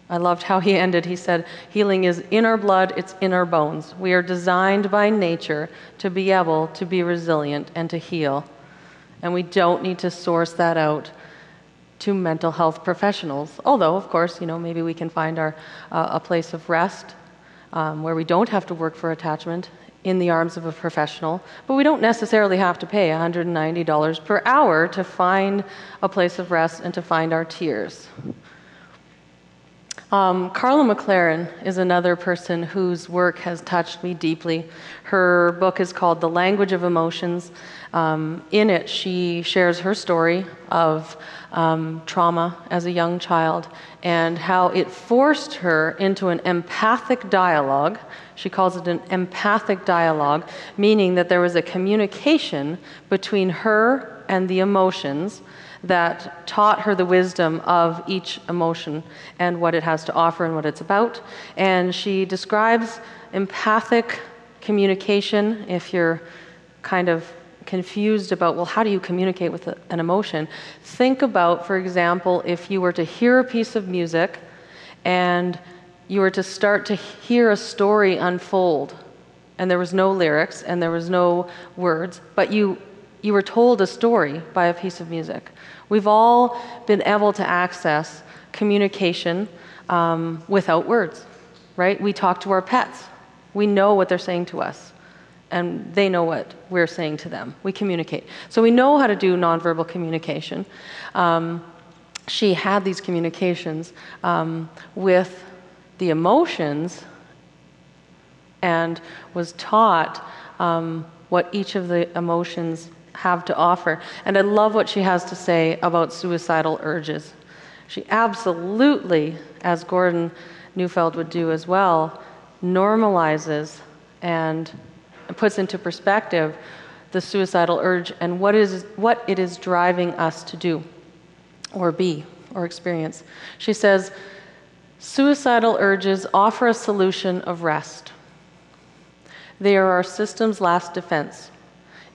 S1: I loved how he ended. He said, Healing is in our blood, it's in our bones. We are designed by nature to be able to be resilient and to heal. And we don't need to source that out to mental health professionals. Although, of course, you know, maybe we can find our, uh, a place of rest um, where we don't have to work for attachment in the arms of a professional, but we don't necessarily have to pay $190 per hour to find a place of rest and to find our tears. Um, Karla McLaren is another person whose work has touched me deeply. Her book is called The Language of Emotions. Um, in it, she shares her story of um, trauma as a young child and how it forced her into an empathic dialogue. She calls it an empathic dialogue, meaning that there was a communication between her and the emotions that taught her the wisdom of each emotion and what it has to offer and what it's about. And she describes empathic communication if you're kind of confused about, well, how do you communicate with an emotion? Think about, for example, if you were to hear a piece of music and you were to start to hear a story unfold, and there was no lyrics and there was no words, but you, you were told a story by a piece of music. We've all been able to access communication um, without words, right? We talk to our pets. We know what they're saying to us and they know what we're saying to them. We communicate. So we know how to do nonverbal communication. Um, she had these communications um, with the emotions and was taught um, what each of the emotions have to offer. And I love what she has to say about suicidal urges. She absolutely, as Gordon Neufeld would do as well, normalizes and puts into perspective the suicidal urge and what, is, what it is driving us to do or be or experience. She says, Suicidal urges offer a solution of rest. They are our system's last defense.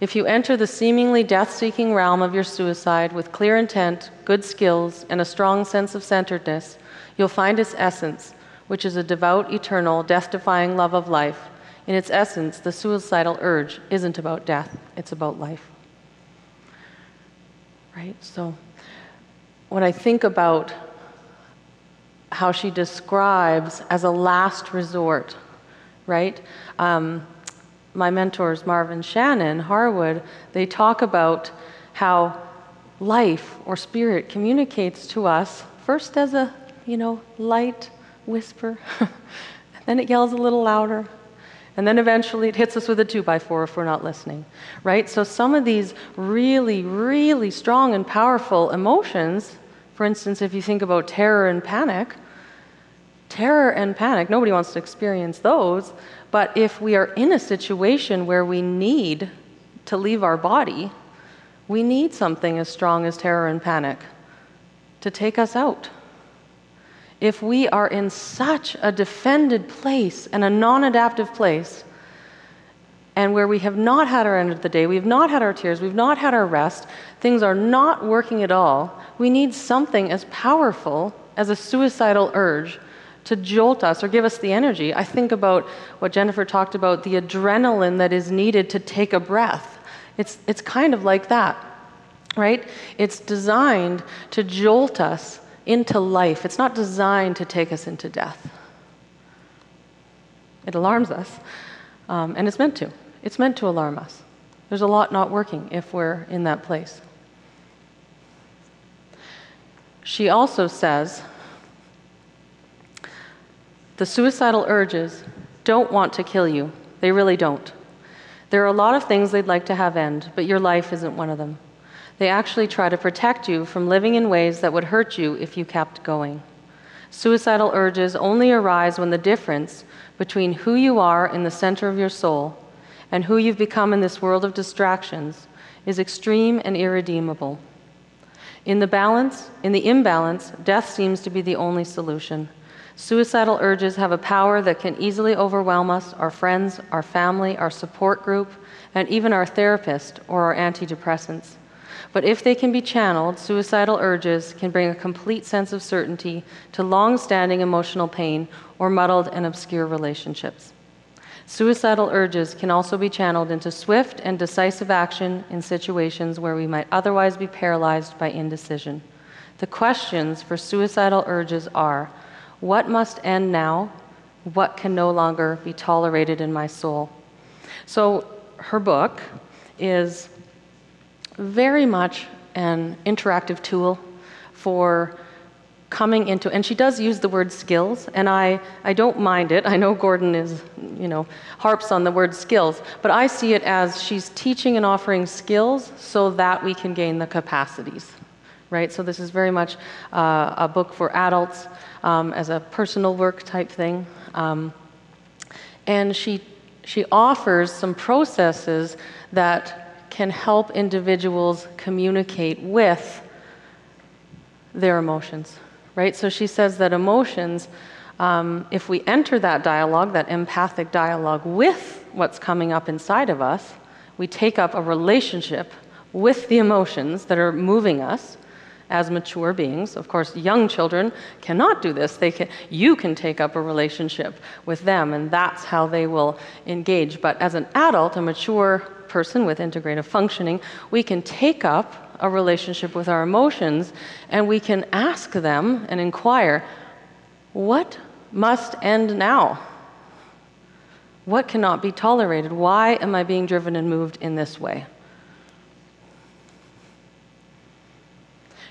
S1: If you enter the seemingly death seeking realm of your suicide with clear intent, good skills, and a strong sense of centeredness, you'll find its essence, which is a devout, eternal, death defying love of life in its essence, the suicidal urge isn't about death, it's about life. Right? So, when I think about how she describes as a last resort, right? Um, my mentors, Marvin Shannon, Harwood, they talk about how life or spirit communicates to us first as a, you know, light whisper, then it yells a little louder, and then eventually it hits us with a two by four if we're not listening, right? So some of these really, really strong and powerful emotions, for instance, if you think about terror and panic, terror and panic, nobody wants to experience those, but if we are in a situation where we need to leave our body, we need something as strong as terror and panic to take us out. If we are in such a defended place and a non adaptive place, and where we have not had our end of the day, we've not had our tears, we've not had our rest, things are not working at all, we need something as powerful as a suicidal urge to jolt us or give us the energy. I think about what Jennifer talked about the adrenaline that is needed to take a breath. It's, it's kind of like that, right? It's designed to jolt us into life. It's not designed to take us into death. It alarms us, um, and it's meant to. It's meant to alarm us. There's a lot not working if we're in that place. She also says the suicidal urges don't want to kill you. They really don't. There are a lot of things they'd like to have end, but your life isn't one of them. They actually try to protect you from living in ways that would hurt you if you kept going. Suicidal urges only arise when the difference between who you are in the center of your soul and who you've become in this world of distractions is extreme and irredeemable. In the balance, in the imbalance, death seems to be the only solution. Suicidal urges have a power that can easily overwhelm us, our friends, our family, our support group, and even our therapist or our antidepressants. But if they can be channeled, suicidal urges can bring a complete sense of certainty to long standing emotional pain or muddled and obscure relationships. Suicidal urges can also be channeled into swift and decisive action in situations where we might otherwise be paralyzed by indecision. The questions for suicidal urges are what must end now? What can no longer be tolerated in my soul? So, her book is very much an interactive tool for coming into and she does use the word skills and I, I don't mind it i know gordon is you know harps on the word skills but i see it as she's teaching and offering skills so that we can gain the capacities right so this is very much uh, a book for adults um, as a personal work type thing um, and she she offers some processes that can help individuals communicate with their emotions, right? So she says that emotions, um, if we enter that dialogue, that empathic dialogue with what's coming up inside of us, we take up a relationship with the emotions that are moving us as mature beings. Of course, young children cannot do this. They can, you can take up a relationship with them, and that's how they will engage. But as an adult, a mature person with integrative functioning, we can take up a relationship with our emotions and we can ask them and inquire what must end now? What cannot be tolerated? Why am I being driven and moved in this way?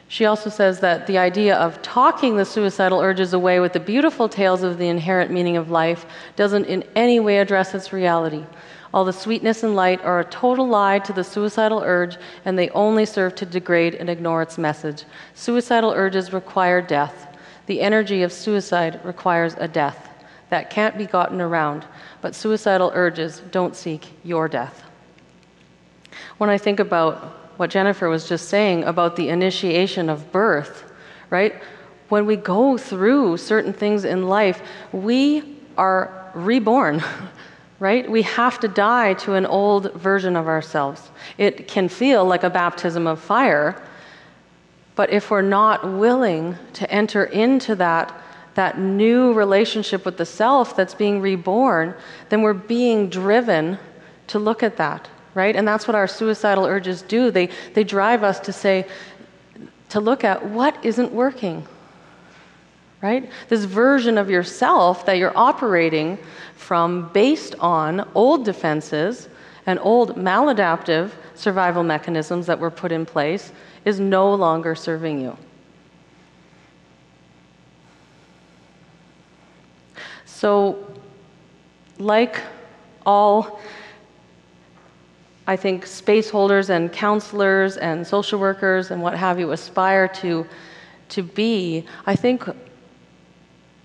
S1: She also says that the idea of talking the suicidal urges away with the beautiful tales of the inherent meaning of life doesn't in any way address its reality. All the sweetness and light are a total lie to the suicidal urge, and they only serve to degrade and ignore its message. Suicidal urges require death. The energy of suicide requires a death. That can't be gotten around, but suicidal urges don't seek your death. When I think about what Jennifer was just saying about the initiation of birth, right? When we go through certain things in life, we are reborn. right? We have to die to an old version of ourselves. It can feel like a baptism of fire, but if we're not willing to enter into that, that new relationship with the self that's being reborn, then we're being driven to look at that, right? And that's what our suicidal urges do. They, they drive us to say, to look at what isn't working, right? This version of yourself that you're operating from based on old defenses and old maladaptive survival mechanisms that were put in place is no longer serving you. So, like all, I think, space holders and counselors and social workers and what have you aspire to, to be, I think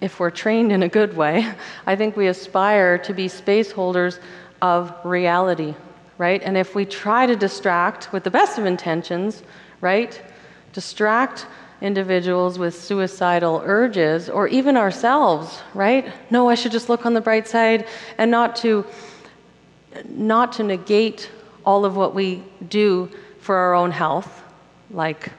S1: if we're trained in a good way, I think we aspire to be space holders of reality, right? And if we try to distract with the best of intentions, right? Distract individuals with suicidal urges or even ourselves, right? No, I should just look on the bright side and not to not to negate all of what we do for our own health, like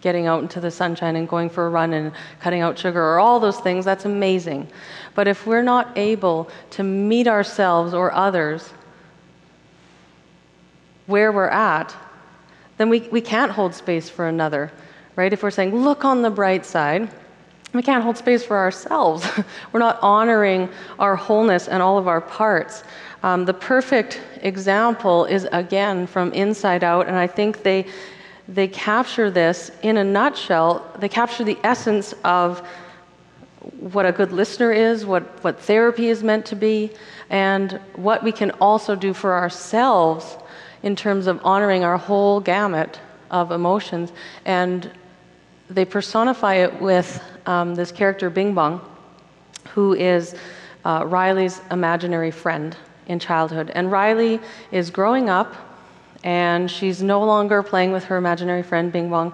S1: getting out into the sunshine and going for a run and cutting out sugar or all those things, that's amazing. But if we're not able to meet ourselves or others where we're at, then we, we can't hold space for another, right? If we're saying, look on the bright side, we can't hold space for ourselves. we're not honoring our wholeness and all of our parts. Um, the perfect example is again from Inside Out, and I think they they capture this in a nutshell. They capture the essence of what a good listener is, what, what therapy is meant to be, and what we can also do for ourselves in terms of honoring our whole gamut of emotions. And they personify it with um, this character, Bing Bong, who is uh, Riley's imaginary friend in childhood. And Riley is growing up and she's no longer playing with her imaginary friend Bing Bong.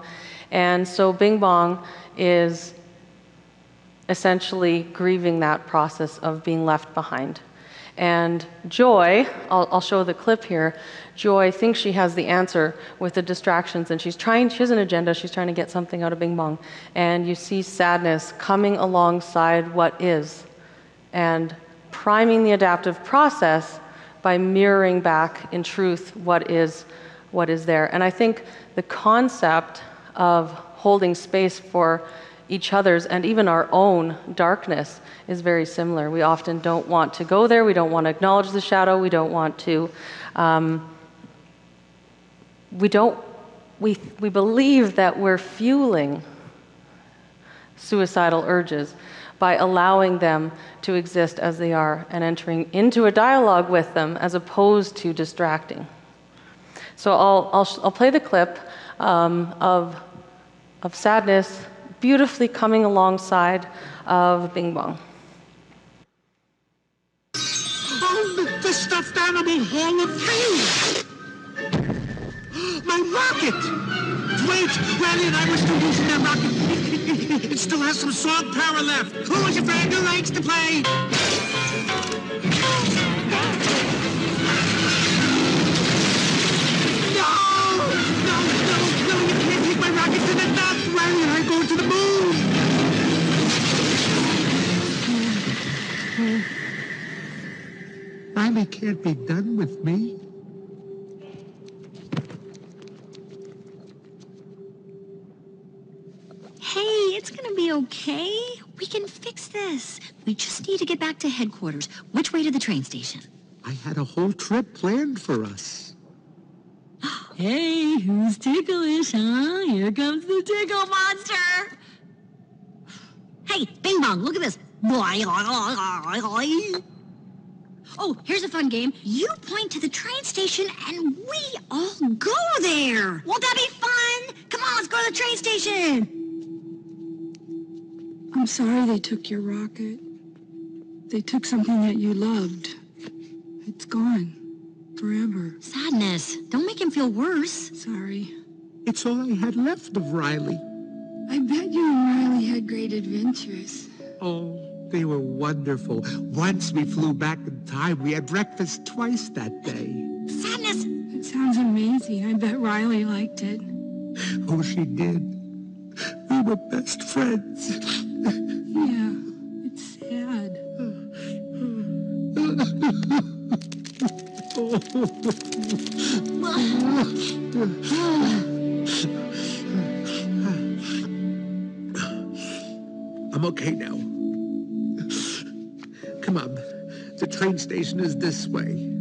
S1: And so Bing Bong is essentially grieving that process of being left behind. And Joy, I'll, I'll, show the clip here. Joy thinks she has the answer with the distractions, and she's trying, she has an agenda, she's trying to get something out of Bing Bong. And you see sadness coming alongside what is and priming the adaptive process by mirroring back in truth what is what is there. And I think the concept of holding space for each other's and even our own darkness is very similar. We often don't want to go there, we don't want to acknowledge the shadow, we don't want to. Um, we don't. We, we believe that we're fueling suicidal urges by allowing them to exist as they are and entering into a dialogue with them as opposed to distracting. So I'll, I'll, I'll play the clip um, of, of sadness beautifully coming alongside of Bing Bong.
S6: Oh, the stuffed animal Hall of Fame! My rocket! Wait, Riley and I were still using that rocket. It, it still has some song power left. Who is your friend who likes to play? No! No, no, no, you can't take my rocket to the top. Randy and I go to the moon. Riley can't be done with me.
S7: Hey, it's gonna be okay. We can fix this. We just need to get back to headquarters. Which way to the train station?
S6: I had a whole trip planned for us.
S7: hey, who's ticklish, huh? Here comes the tickle monster. Hey, Bing Bong, look at this. Oh, here's a fun game. You point to the train station and we all go there. Won't that be fun? Come on, let's go to the train station.
S8: I'm sorry they took your rocket. They took something that you loved. It's gone. Forever.
S7: Sadness. Don't make him feel worse.
S8: Sorry.
S6: It's all I had left of Riley.
S8: I bet you and Riley had great adventures.
S6: Oh, they were wonderful. Once we flew back in time. We had breakfast twice that day.
S7: Sadness!
S8: It sounds amazing. I bet Riley liked it.
S6: Oh, she did. We were best friends.
S8: Yeah, it's sad.
S6: I'm okay now. Come on. The train station is this way.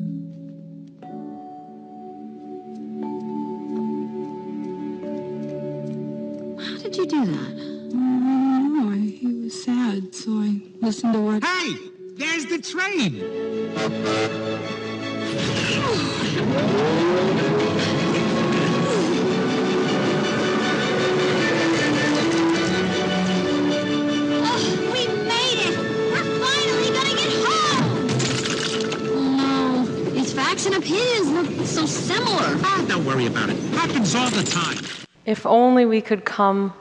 S7: How did you do that?
S8: So I listened to what...
S6: Hey! There's the train!
S7: and opinions look so similar.
S6: Ah, don't worry about it. Happens all the time.
S1: If only we could come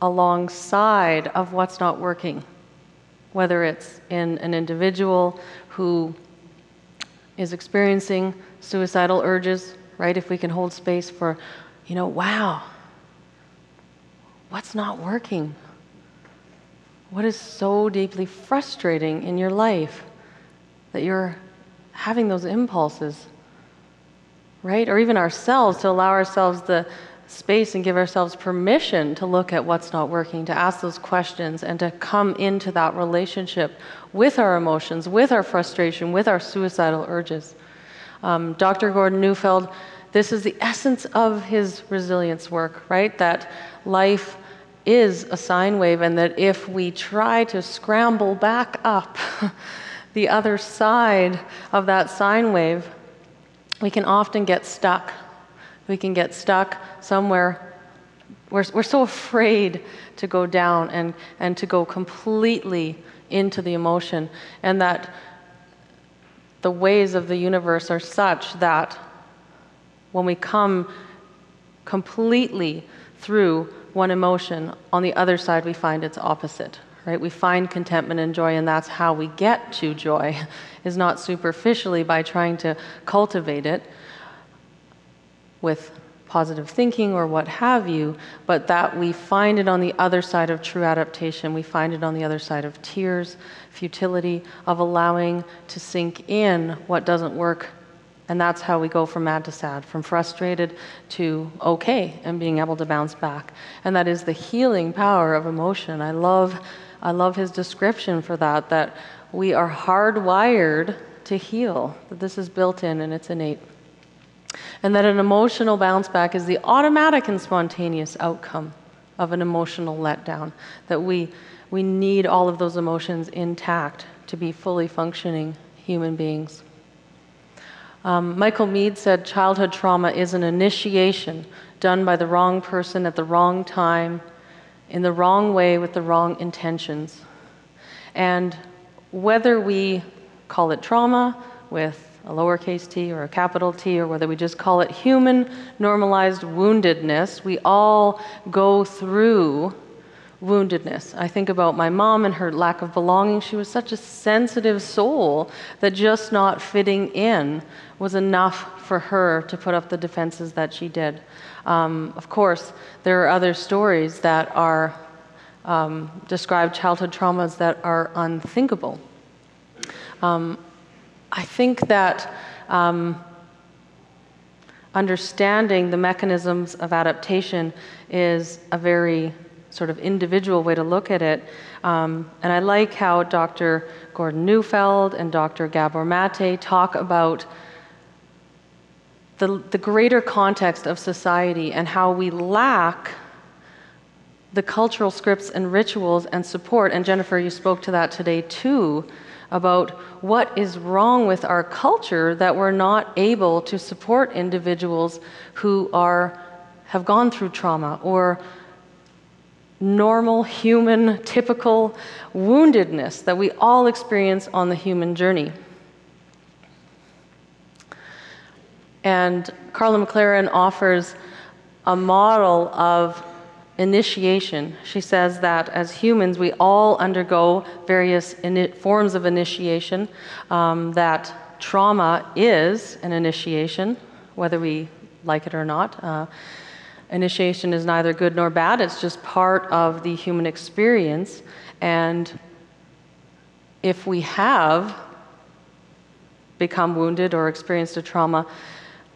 S1: alongside of what's not working, whether it's in an individual who is experiencing suicidal urges, right? If we can hold space for, you know, wow, what's not working? What is so deeply frustrating in your life that you're having those impulses, right? Or even ourselves to allow ourselves the space and give ourselves permission to look at what's not working, to ask those questions, and to come into that relationship with our emotions, with our frustration, with our suicidal urges. Um, Dr. Gordon Neufeld, this is the essence of his resilience work, right? That life is a sine wave, and that if we try to scramble back up, the other side of that sine wave, we can often get stuck. We can get stuck somewhere. We're, we're so afraid to go down and, and to go completely into the emotion, and that the ways of the universe are such that when we come completely through one emotion, on the other side we find its opposite right? We find contentment and joy, and that's how we get to joy, is not superficially by trying to cultivate it with positive thinking or what have you, but that we find it on the other side of true adaptation. We find it on the other side of tears, futility, of allowing to sink in what doesn't work. And that's how we go from mad to sad, from frustrated to okay, and being able to bounce back. And that is the healing power of emotion. I love, I love his description for that, that we are hardwired to heal, that this is built in and it's innate and that an emotional bounce back is the automatic and spontaneous outcome of an emotional letdown, that we, we need all of those emotions intact to be fully functioning human beings. Um, Michael Meade said childhood trauma is an initiation done by the wrong person at the wrong time, in the wrong way, with the wrong intentions. And whether we call it trauma with a lowercase t or a capital T, or whether we just call it human normalized woundedness, we all go through woundedness. I think about my mom and her lack of belonging. She was such a sensitive soul that just not fitting in was enough for her to put up the defenses that she did. Um, of course, there are other stories that are um, describe childhood traumas that are unthinkable. Um, I think that um, understanding the mechanisms of adaptation is a very sort of individual way to look at it. Um, and I like how Dr. Gordon Neufeld and Dr. Gabor Mate talk about the, the greater context of society and how we lack the cultural scripts and rituals and support. And Jennifer, you spoke to that today too about what is wrong with our culture that we're not able to support individuals who are have gone through trauma or normal human typical woundedness that we all experience on the human journey. And Karla McLaren offers a model of initiation. She says that as humans, we all undergo various forms of initiation, um, that trauma is an initiation, whether we like it or not. Uh, initiation is neither good nor bad, it's just part of the human experience. And if we have become wounded or experienced a trauma,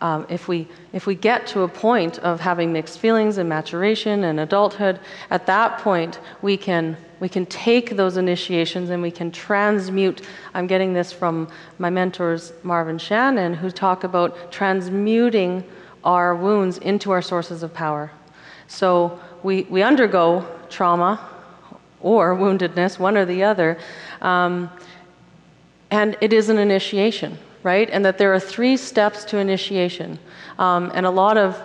S1: um, if, we, if we get to a point of having mixed feelings and maturation and adulthood, at that point we can, we can take those initiations and we can transmute. I'm getting this from my mentors, Marvin Shannon, who talk about transmuting our wounds into our sources of power. So we, we undergo trauma or woundedness, one or the other, um, and it is an initiation right? And that there are three steps to initiation. Um, and a lot of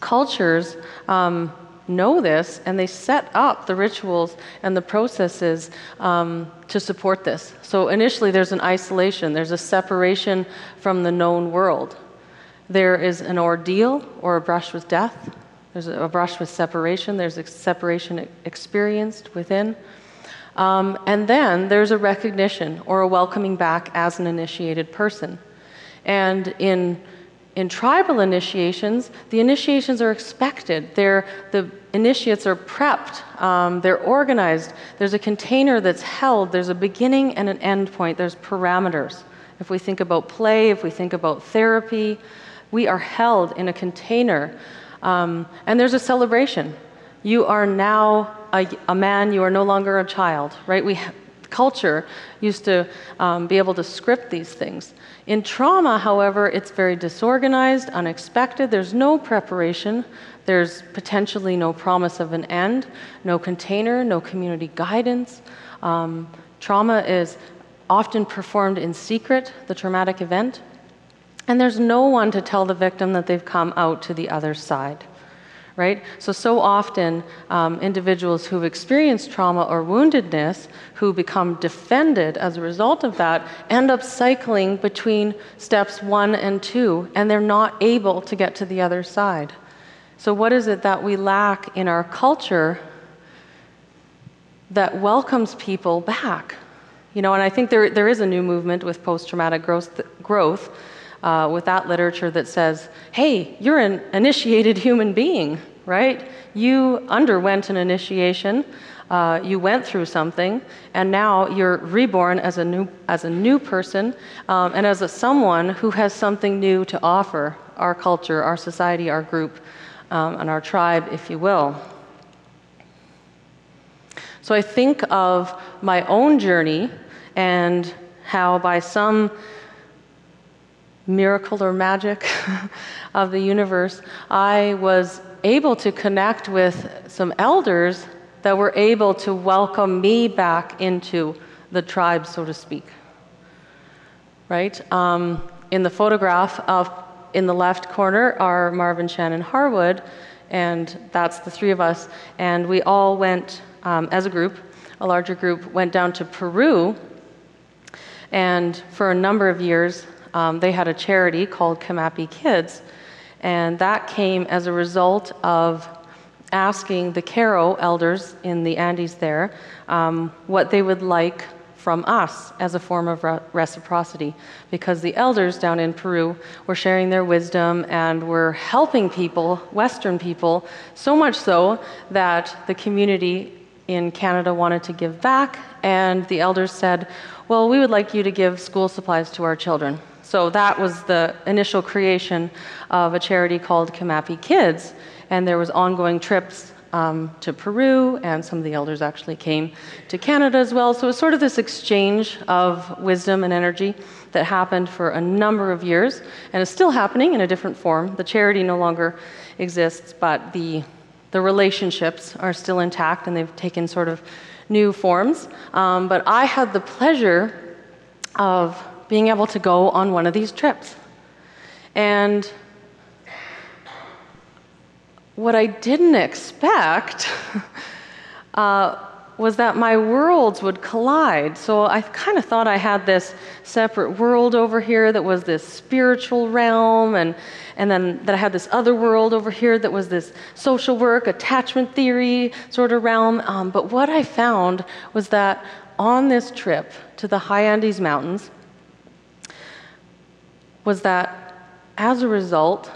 S1: cultures um, know this and they set up the rituals and the processes um, to support this. So initially, there's an isolation, there's a separation from the known world. There is an ordeal or a brush with death. There's a brush with separation. There's a separation experienced within. Um, and then there's a recognition or a welcoming back as an initiated person. And in, in tribal initiations, the initiations are expected. They're, the initiates are prepped, um, they're organized. There's a container that's held, there's a beginning and an end point, there's parameters. If we think about play, if we think about therapy, we are held in a container. Um, and there's a celebration. You are now a, a, man, you are no longer a child, right? We, culture used to um, be able to script these things. In trauma, however, it's very disorganized, unexpected, there's no preparation, there's potentially no promise of an end, no container, no community guidance. Um, trauma is often performed in secret, the traumatic event, and there's no one to tell the victim that they've come out to the other side right? So, so often um, individuals who've experienced trauma or woundedness, who become defended as a result of that, end up cycling between steps one and two, and they're not able to get to the other side. So, what is it that we lack in our culture that welcomes people back. You know, and I think there, there is a new movement with post traumatic growth, growth uh, with that literature that says, hey, you're an initiated human being, right? You underwent an initiation, uh, you went through something, and now you're reborn as a new, as a new person um, and as a someone who has something new to offer our culture, our society, our group, um, and our tribe, if you will. So I think of my own journey and how, by some miracle or magic of the universe, I was able to connect with some elders that were able to welcome me back into the tribe, so to speak. Right? Um, in the photograph of in the left corner are Marvin Shannon Harwood, and that's the three of us. And we all went um, as a group, a larger group, went down to Peru. And for a number of years, um, they had a charity called Kamapi Kids. And that came as a result of asking the Q'ero elders in the Andes there um, what they would like from us as a form of re- reciprocity because the elders down in Peru were sharing their wisdom and were helping people, Western people, so much so that the community in Canada wanted to give back, and the elders said, Well, we would like you to give school supplies to our children. So that was the initial creation of a charity called Kamapi Kids, and there was ongoing trips um, to Peru, and some of the elders actually came to Canada as well. So it was sort of this exchange of wisdom and energy that happened for a number of years, and is still happening in a different form. The charity no longer exists, but the the relationships are still intact and they've taken sort of new forms. Um, but I had the pleasure of being able to go on one of these trips. And what I didn't expect uh, was that my worlds would collide. So I kind of thought I had this separate world over here that was this spiritual realm, and, and then that I had this other world over here that was this social work, attachment theory sort of realm. Um, but what I found was that on this trip to the high Andes Mountains, was that as a result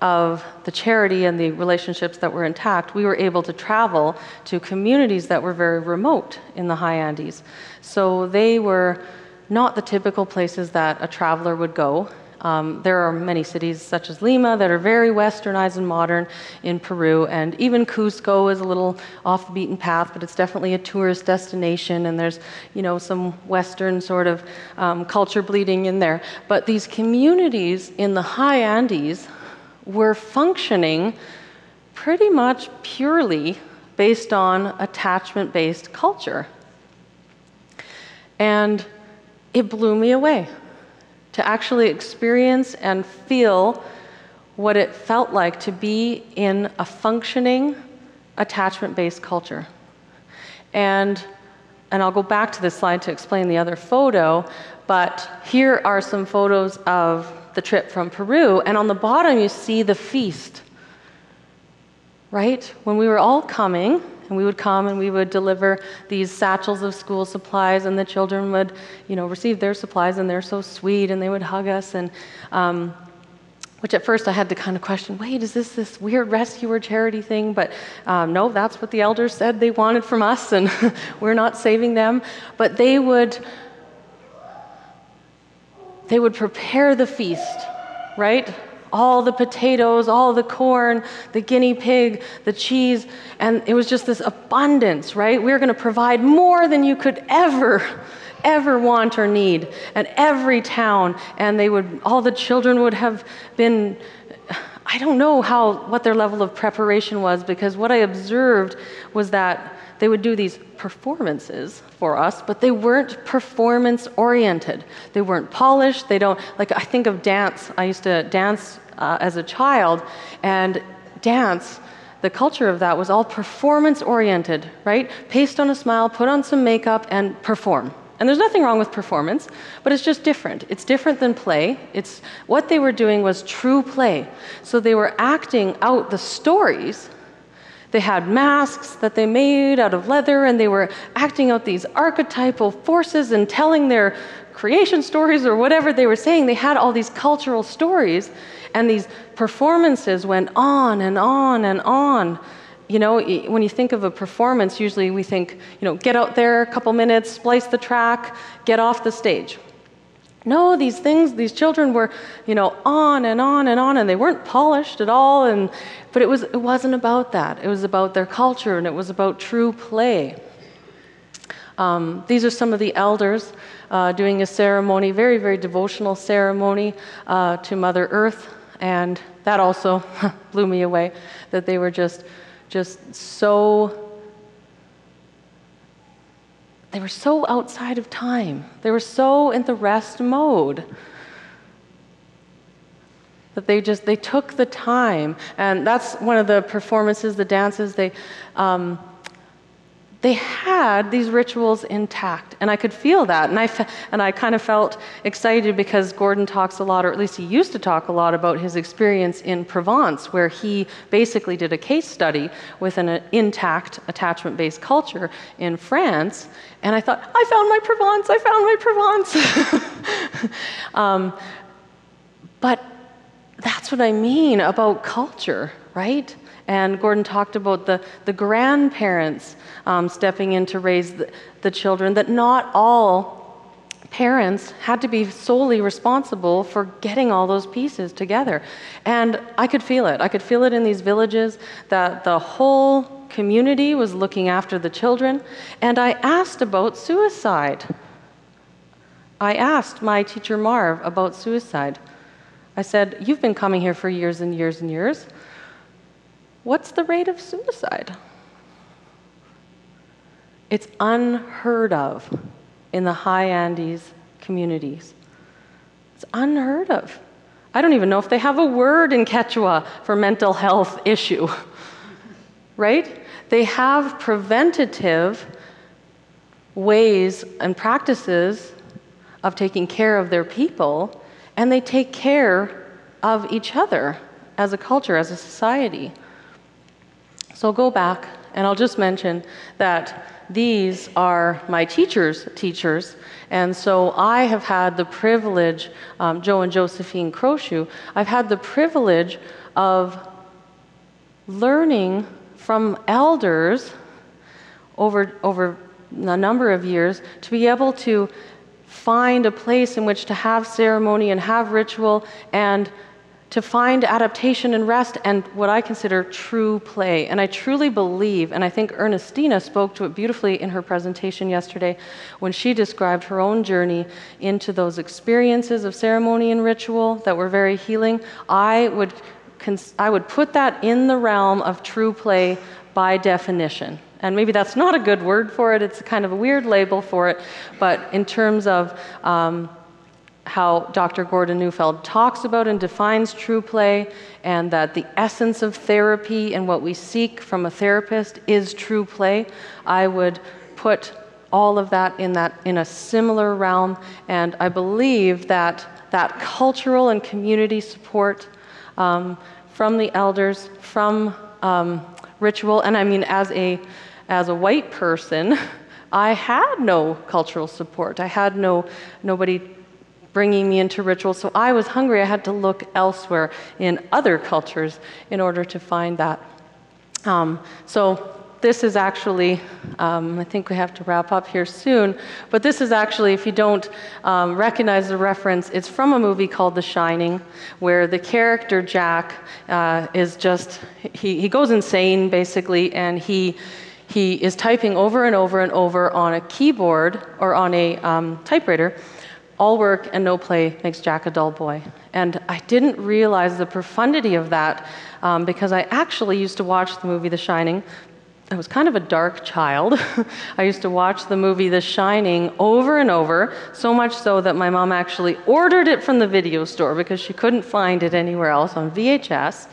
S1: of the charity and the relationships that were intact, we were able to travel to communities that were very remote in the high Andes. So they were not the typical places that a traveler would go. Um, there are many cities such as Lima that are very westernized and modern in Peru, and even Cusco is a little off the beaten path, but it's definitely a tourist destination, and there's you know some Western sort of um, culture bleeding in there. But these communities in the high Andes were functioning pretty much purely based on attachment based culture. And it blew me away to actually experience and feel what it felt like to be in a functioning attachment based culture. And and I'll go back to this slide to explain the other photo, but here are some photos of the trip from Peru, and on the bottom you see the feast. Right? When we were all coming, and we would come and we would deliver these satchels of school supplies, and the children would, you know, receive their supplies, and they're so sweet, and they would hug us, and um, which at first I had to kind of question wait, is this this weird rescuer charity thing? But um, no, that's what the elders said they wanted from us, and we're not saving them. But they would they would prepare the feast, right? All the potatoes, all the corn, the guinea pig, the cheese, and it was just this abundance, right? We are going to provide more than you could ever ever want or need and every town and they would all the children would have been i don't know how what their level of preparation was because what i observed was that they would do these performances for us, but they weren't performance oriented. They weren't polished. They don't, like, I think of dance. I used to dance uh, as a child, and dance, the culture of that was all performance oriented, right? Paste on a smile, put on some makeup, and perform. And there's nothing wrong with performance, but it's just different. It's different than play. It's what they were doing was true play. So they were acting out the stories they had masks that they made out of leather, and they were acting out these archetypal forces and telling their creation stories or whatever they were saying. They had all these cultural stories, and these performances went on and on and on. You know, when you think of a performance, usually we think, you know, get out there a couple minutes, splice the track, get off the stage. No, these things, these children were, you know, on and on and on, and they weren't polished at all. And, but it, was, it wasn't about that. It was about their culture, and it was about true play. Um, these are some of the elders uh, doing a ceremony, very, very devotional ceremony uh, to Mother Earth. And that also blew me away, that they were just, just so they were so outside of time. They were so in the rest mode that they just they took the time and that's one of the performances the dances they um, they had these rituals intact. And I could feel that. And I, fe- and I kind of felt excited because Gordon talks a lot, or at least he used to talk a lot, about his experience in Provence, where he basically did a case study with an uh, intact attachment based culture in France. And I thought, I found my Provence, I found my Provence. um, but that's what I mean about culture, right? And Gordon talked about the, the grandparents um, stepping in to raise the, the children, that not all parents had to be solely responsible for getting all those pieces together. And I could feel it. I could feel it in these villages that the whole community was looking after the children. And I asked about suicide. I asked my teacher Marv about suicide. I said, You've been coming here for years and years and years. What's the rate of suicide? It's unheard of in the high Andes communities. It's unheard of. I don't even know if they have a word in Quechua for mental health issue, right? They have preventative ways and practices of taking care of their people, and they take care of each other as a culture, as a society. So go back and I'll just mention that these are my teachers' teachers. And so I have had the privilege, um, Joe and Josephine Crochu, I've had the privilege of learning from elders over, over a number of years to be able to find a place in which to have ceremony and have ritual and to find adaptation and rest and what I consider true play. And I truly believe, and I think Ernestina spoke to it beautifully in her presentation yesterday when she described her own journey into those experiences of ceremony and ritual that were very healing. I would, I would put that in the realm of true play by definition. And maybe that's not a good word for it, it's kind of a weird label for it, but in terms of um, how Dr. Gordon Neufeld talks about and defines true play, and that the essence of therapy and what we seek from a therapist is true play. I would put all of that in that in a similar realm, and I believe that that cultural and community support um, from the elders, from um, ritual, and I mean as a as a white person. I had no cultural support. I had no nobody bringing me into rituals. So I was hungry. I had to look elsewhere in other cultures in order to find that. Um, so this is actually, um, I think we have to wrap up here soon, but this is actually, if you don't um, recognize the reference, it's from a movie called The Shining, where the character Jack uh, is just, he, he goes insane basically, and he he is typing over and over and over on a keyboard or on a um, typewriter all work and no play makes Jack a dull boy. And I didn't realize the profundity of that um, because I actually used to watch the movie The Shining. I was kind of a dark child. I used to watch the movie The Shining over and over, so much so that my mom actually ordered it from the video store because she couldn't find it anywhere else on VHS.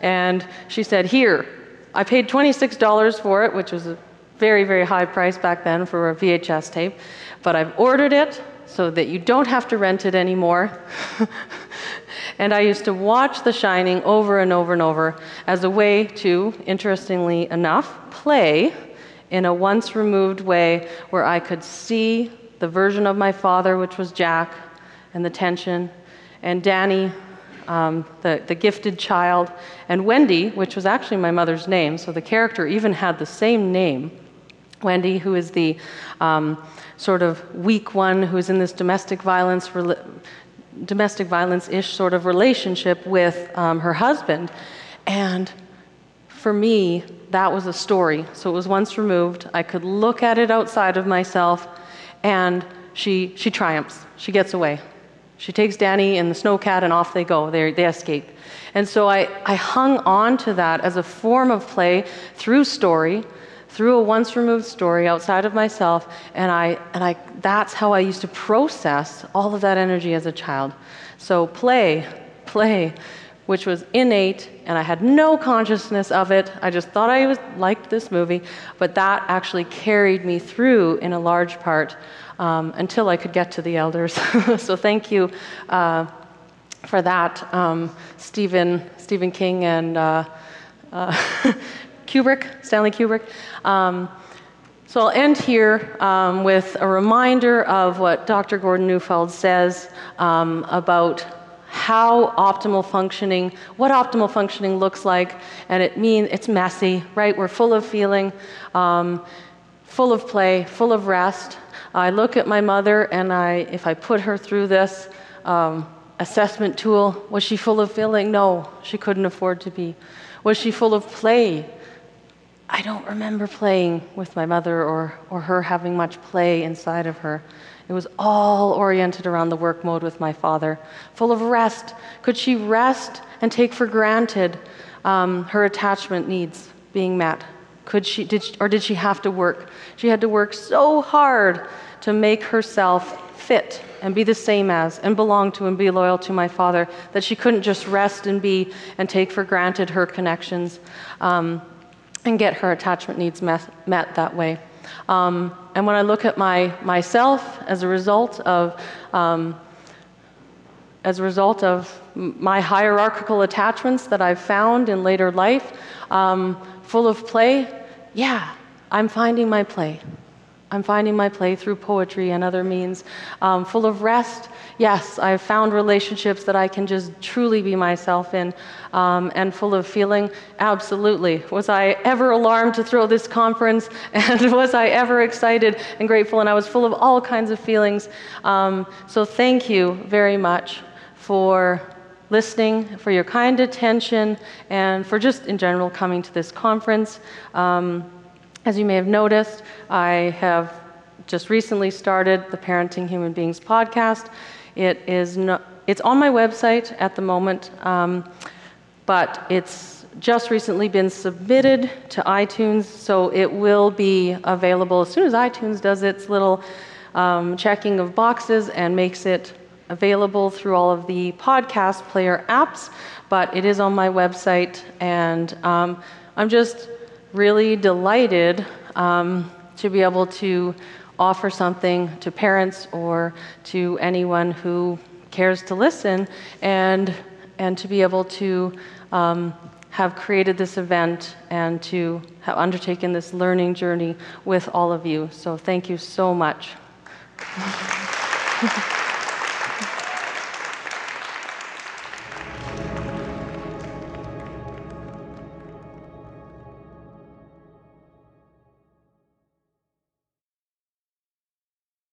S1: And she said, Here, I paid $26 for it, which was a very, very high price back then for a VHS tape, but I've ordered it so that you don't have to rent it anymore. and I used to watch The Shining over and over and over as a way to, interestingly enough, play in a once removed way where I could see the version of my father, which was Jack, and the tension, and Danny, um, the, the gifted child, and Wendy, which was actually my mother's name, so the character even had the same name. Wendy, who is the um, sort of weak one who's in this domestic violence, domestic violence-ish sort of relationship with um, her husband, and for me, that was a story. So it was once removed. I could look at it outside of myself, and she she triumphs. She gets away. She takes Danny and the snowcat, and off they go. They, they escape. And so I, I hung on to that as a form of play through story, through a once removed story outside of myself. And, I, and I, that's how I used to process all of that energy as a child. So play, play, which was innate, and I had no consciousness of it. I just thought I was, liked this movie, but that actually carried me through in a large part um, until I could get to the elders. so thank you uh, for that, um, Stephen, Stephen King and uh, uh, Kubrick, Stanley Kubrick. Um, so I'll end here um, with a reminder of what Dr. Gordon Neufeld says um, about how optimal functioning, what optimal functioning looks like, and it means it's messy, right? We're full of feeling, um, full of play, full of rest, I look at my mother and I, if I put her through this um, assessment tool, was she full of feeling? No, she couldn't afford to be. Was she full of play? I don't remember playing with my mother or, or her having much play inside of her. It was all oriented around the work mode with my father. Full of rest. Could she rest and take for granted um, her attachment needs being met? Could she, did she, or did she have to work? She had to work so hard to make herself fit and be the same as and belong to and be loyal to my father that she couldn't just rest and be and take for granted her connections um, and get her attachment needs met, met that way. Um, and when I look at my myself as a result of um, as a result of my hierarchical attachments that I've found in later life, um, full of play, yeah, I'm finding my play. I'm finding my play through poetry and other means. Um, full of rest, yes, I've found relationships that I can just truly be myself in. Um, and full of feeling, absolutely. Was I ever alarmed to throw this conference? And was I ever excited and grateful? And I was full of all kinds of feelings. Um, so thank you very much for listening, for your kind attention, and for just in general coming to this conference. As you may have noticed, I have just recently started the Parenting Human Beings podcast. It is no, it's on my website at the moment, um, but it's just recently been submitted to iTunes, so it will be available as soon as iTunes does its little um, checking of boxes and makes it available through all of the podcast player apps, but it is on my website, and um, I'm just really delighted um, to be able to offer something to parents or to anyone who cares to listen, and and to be able to um, have created this event and to have undertaken this learning journey with all of you. So thank you so much.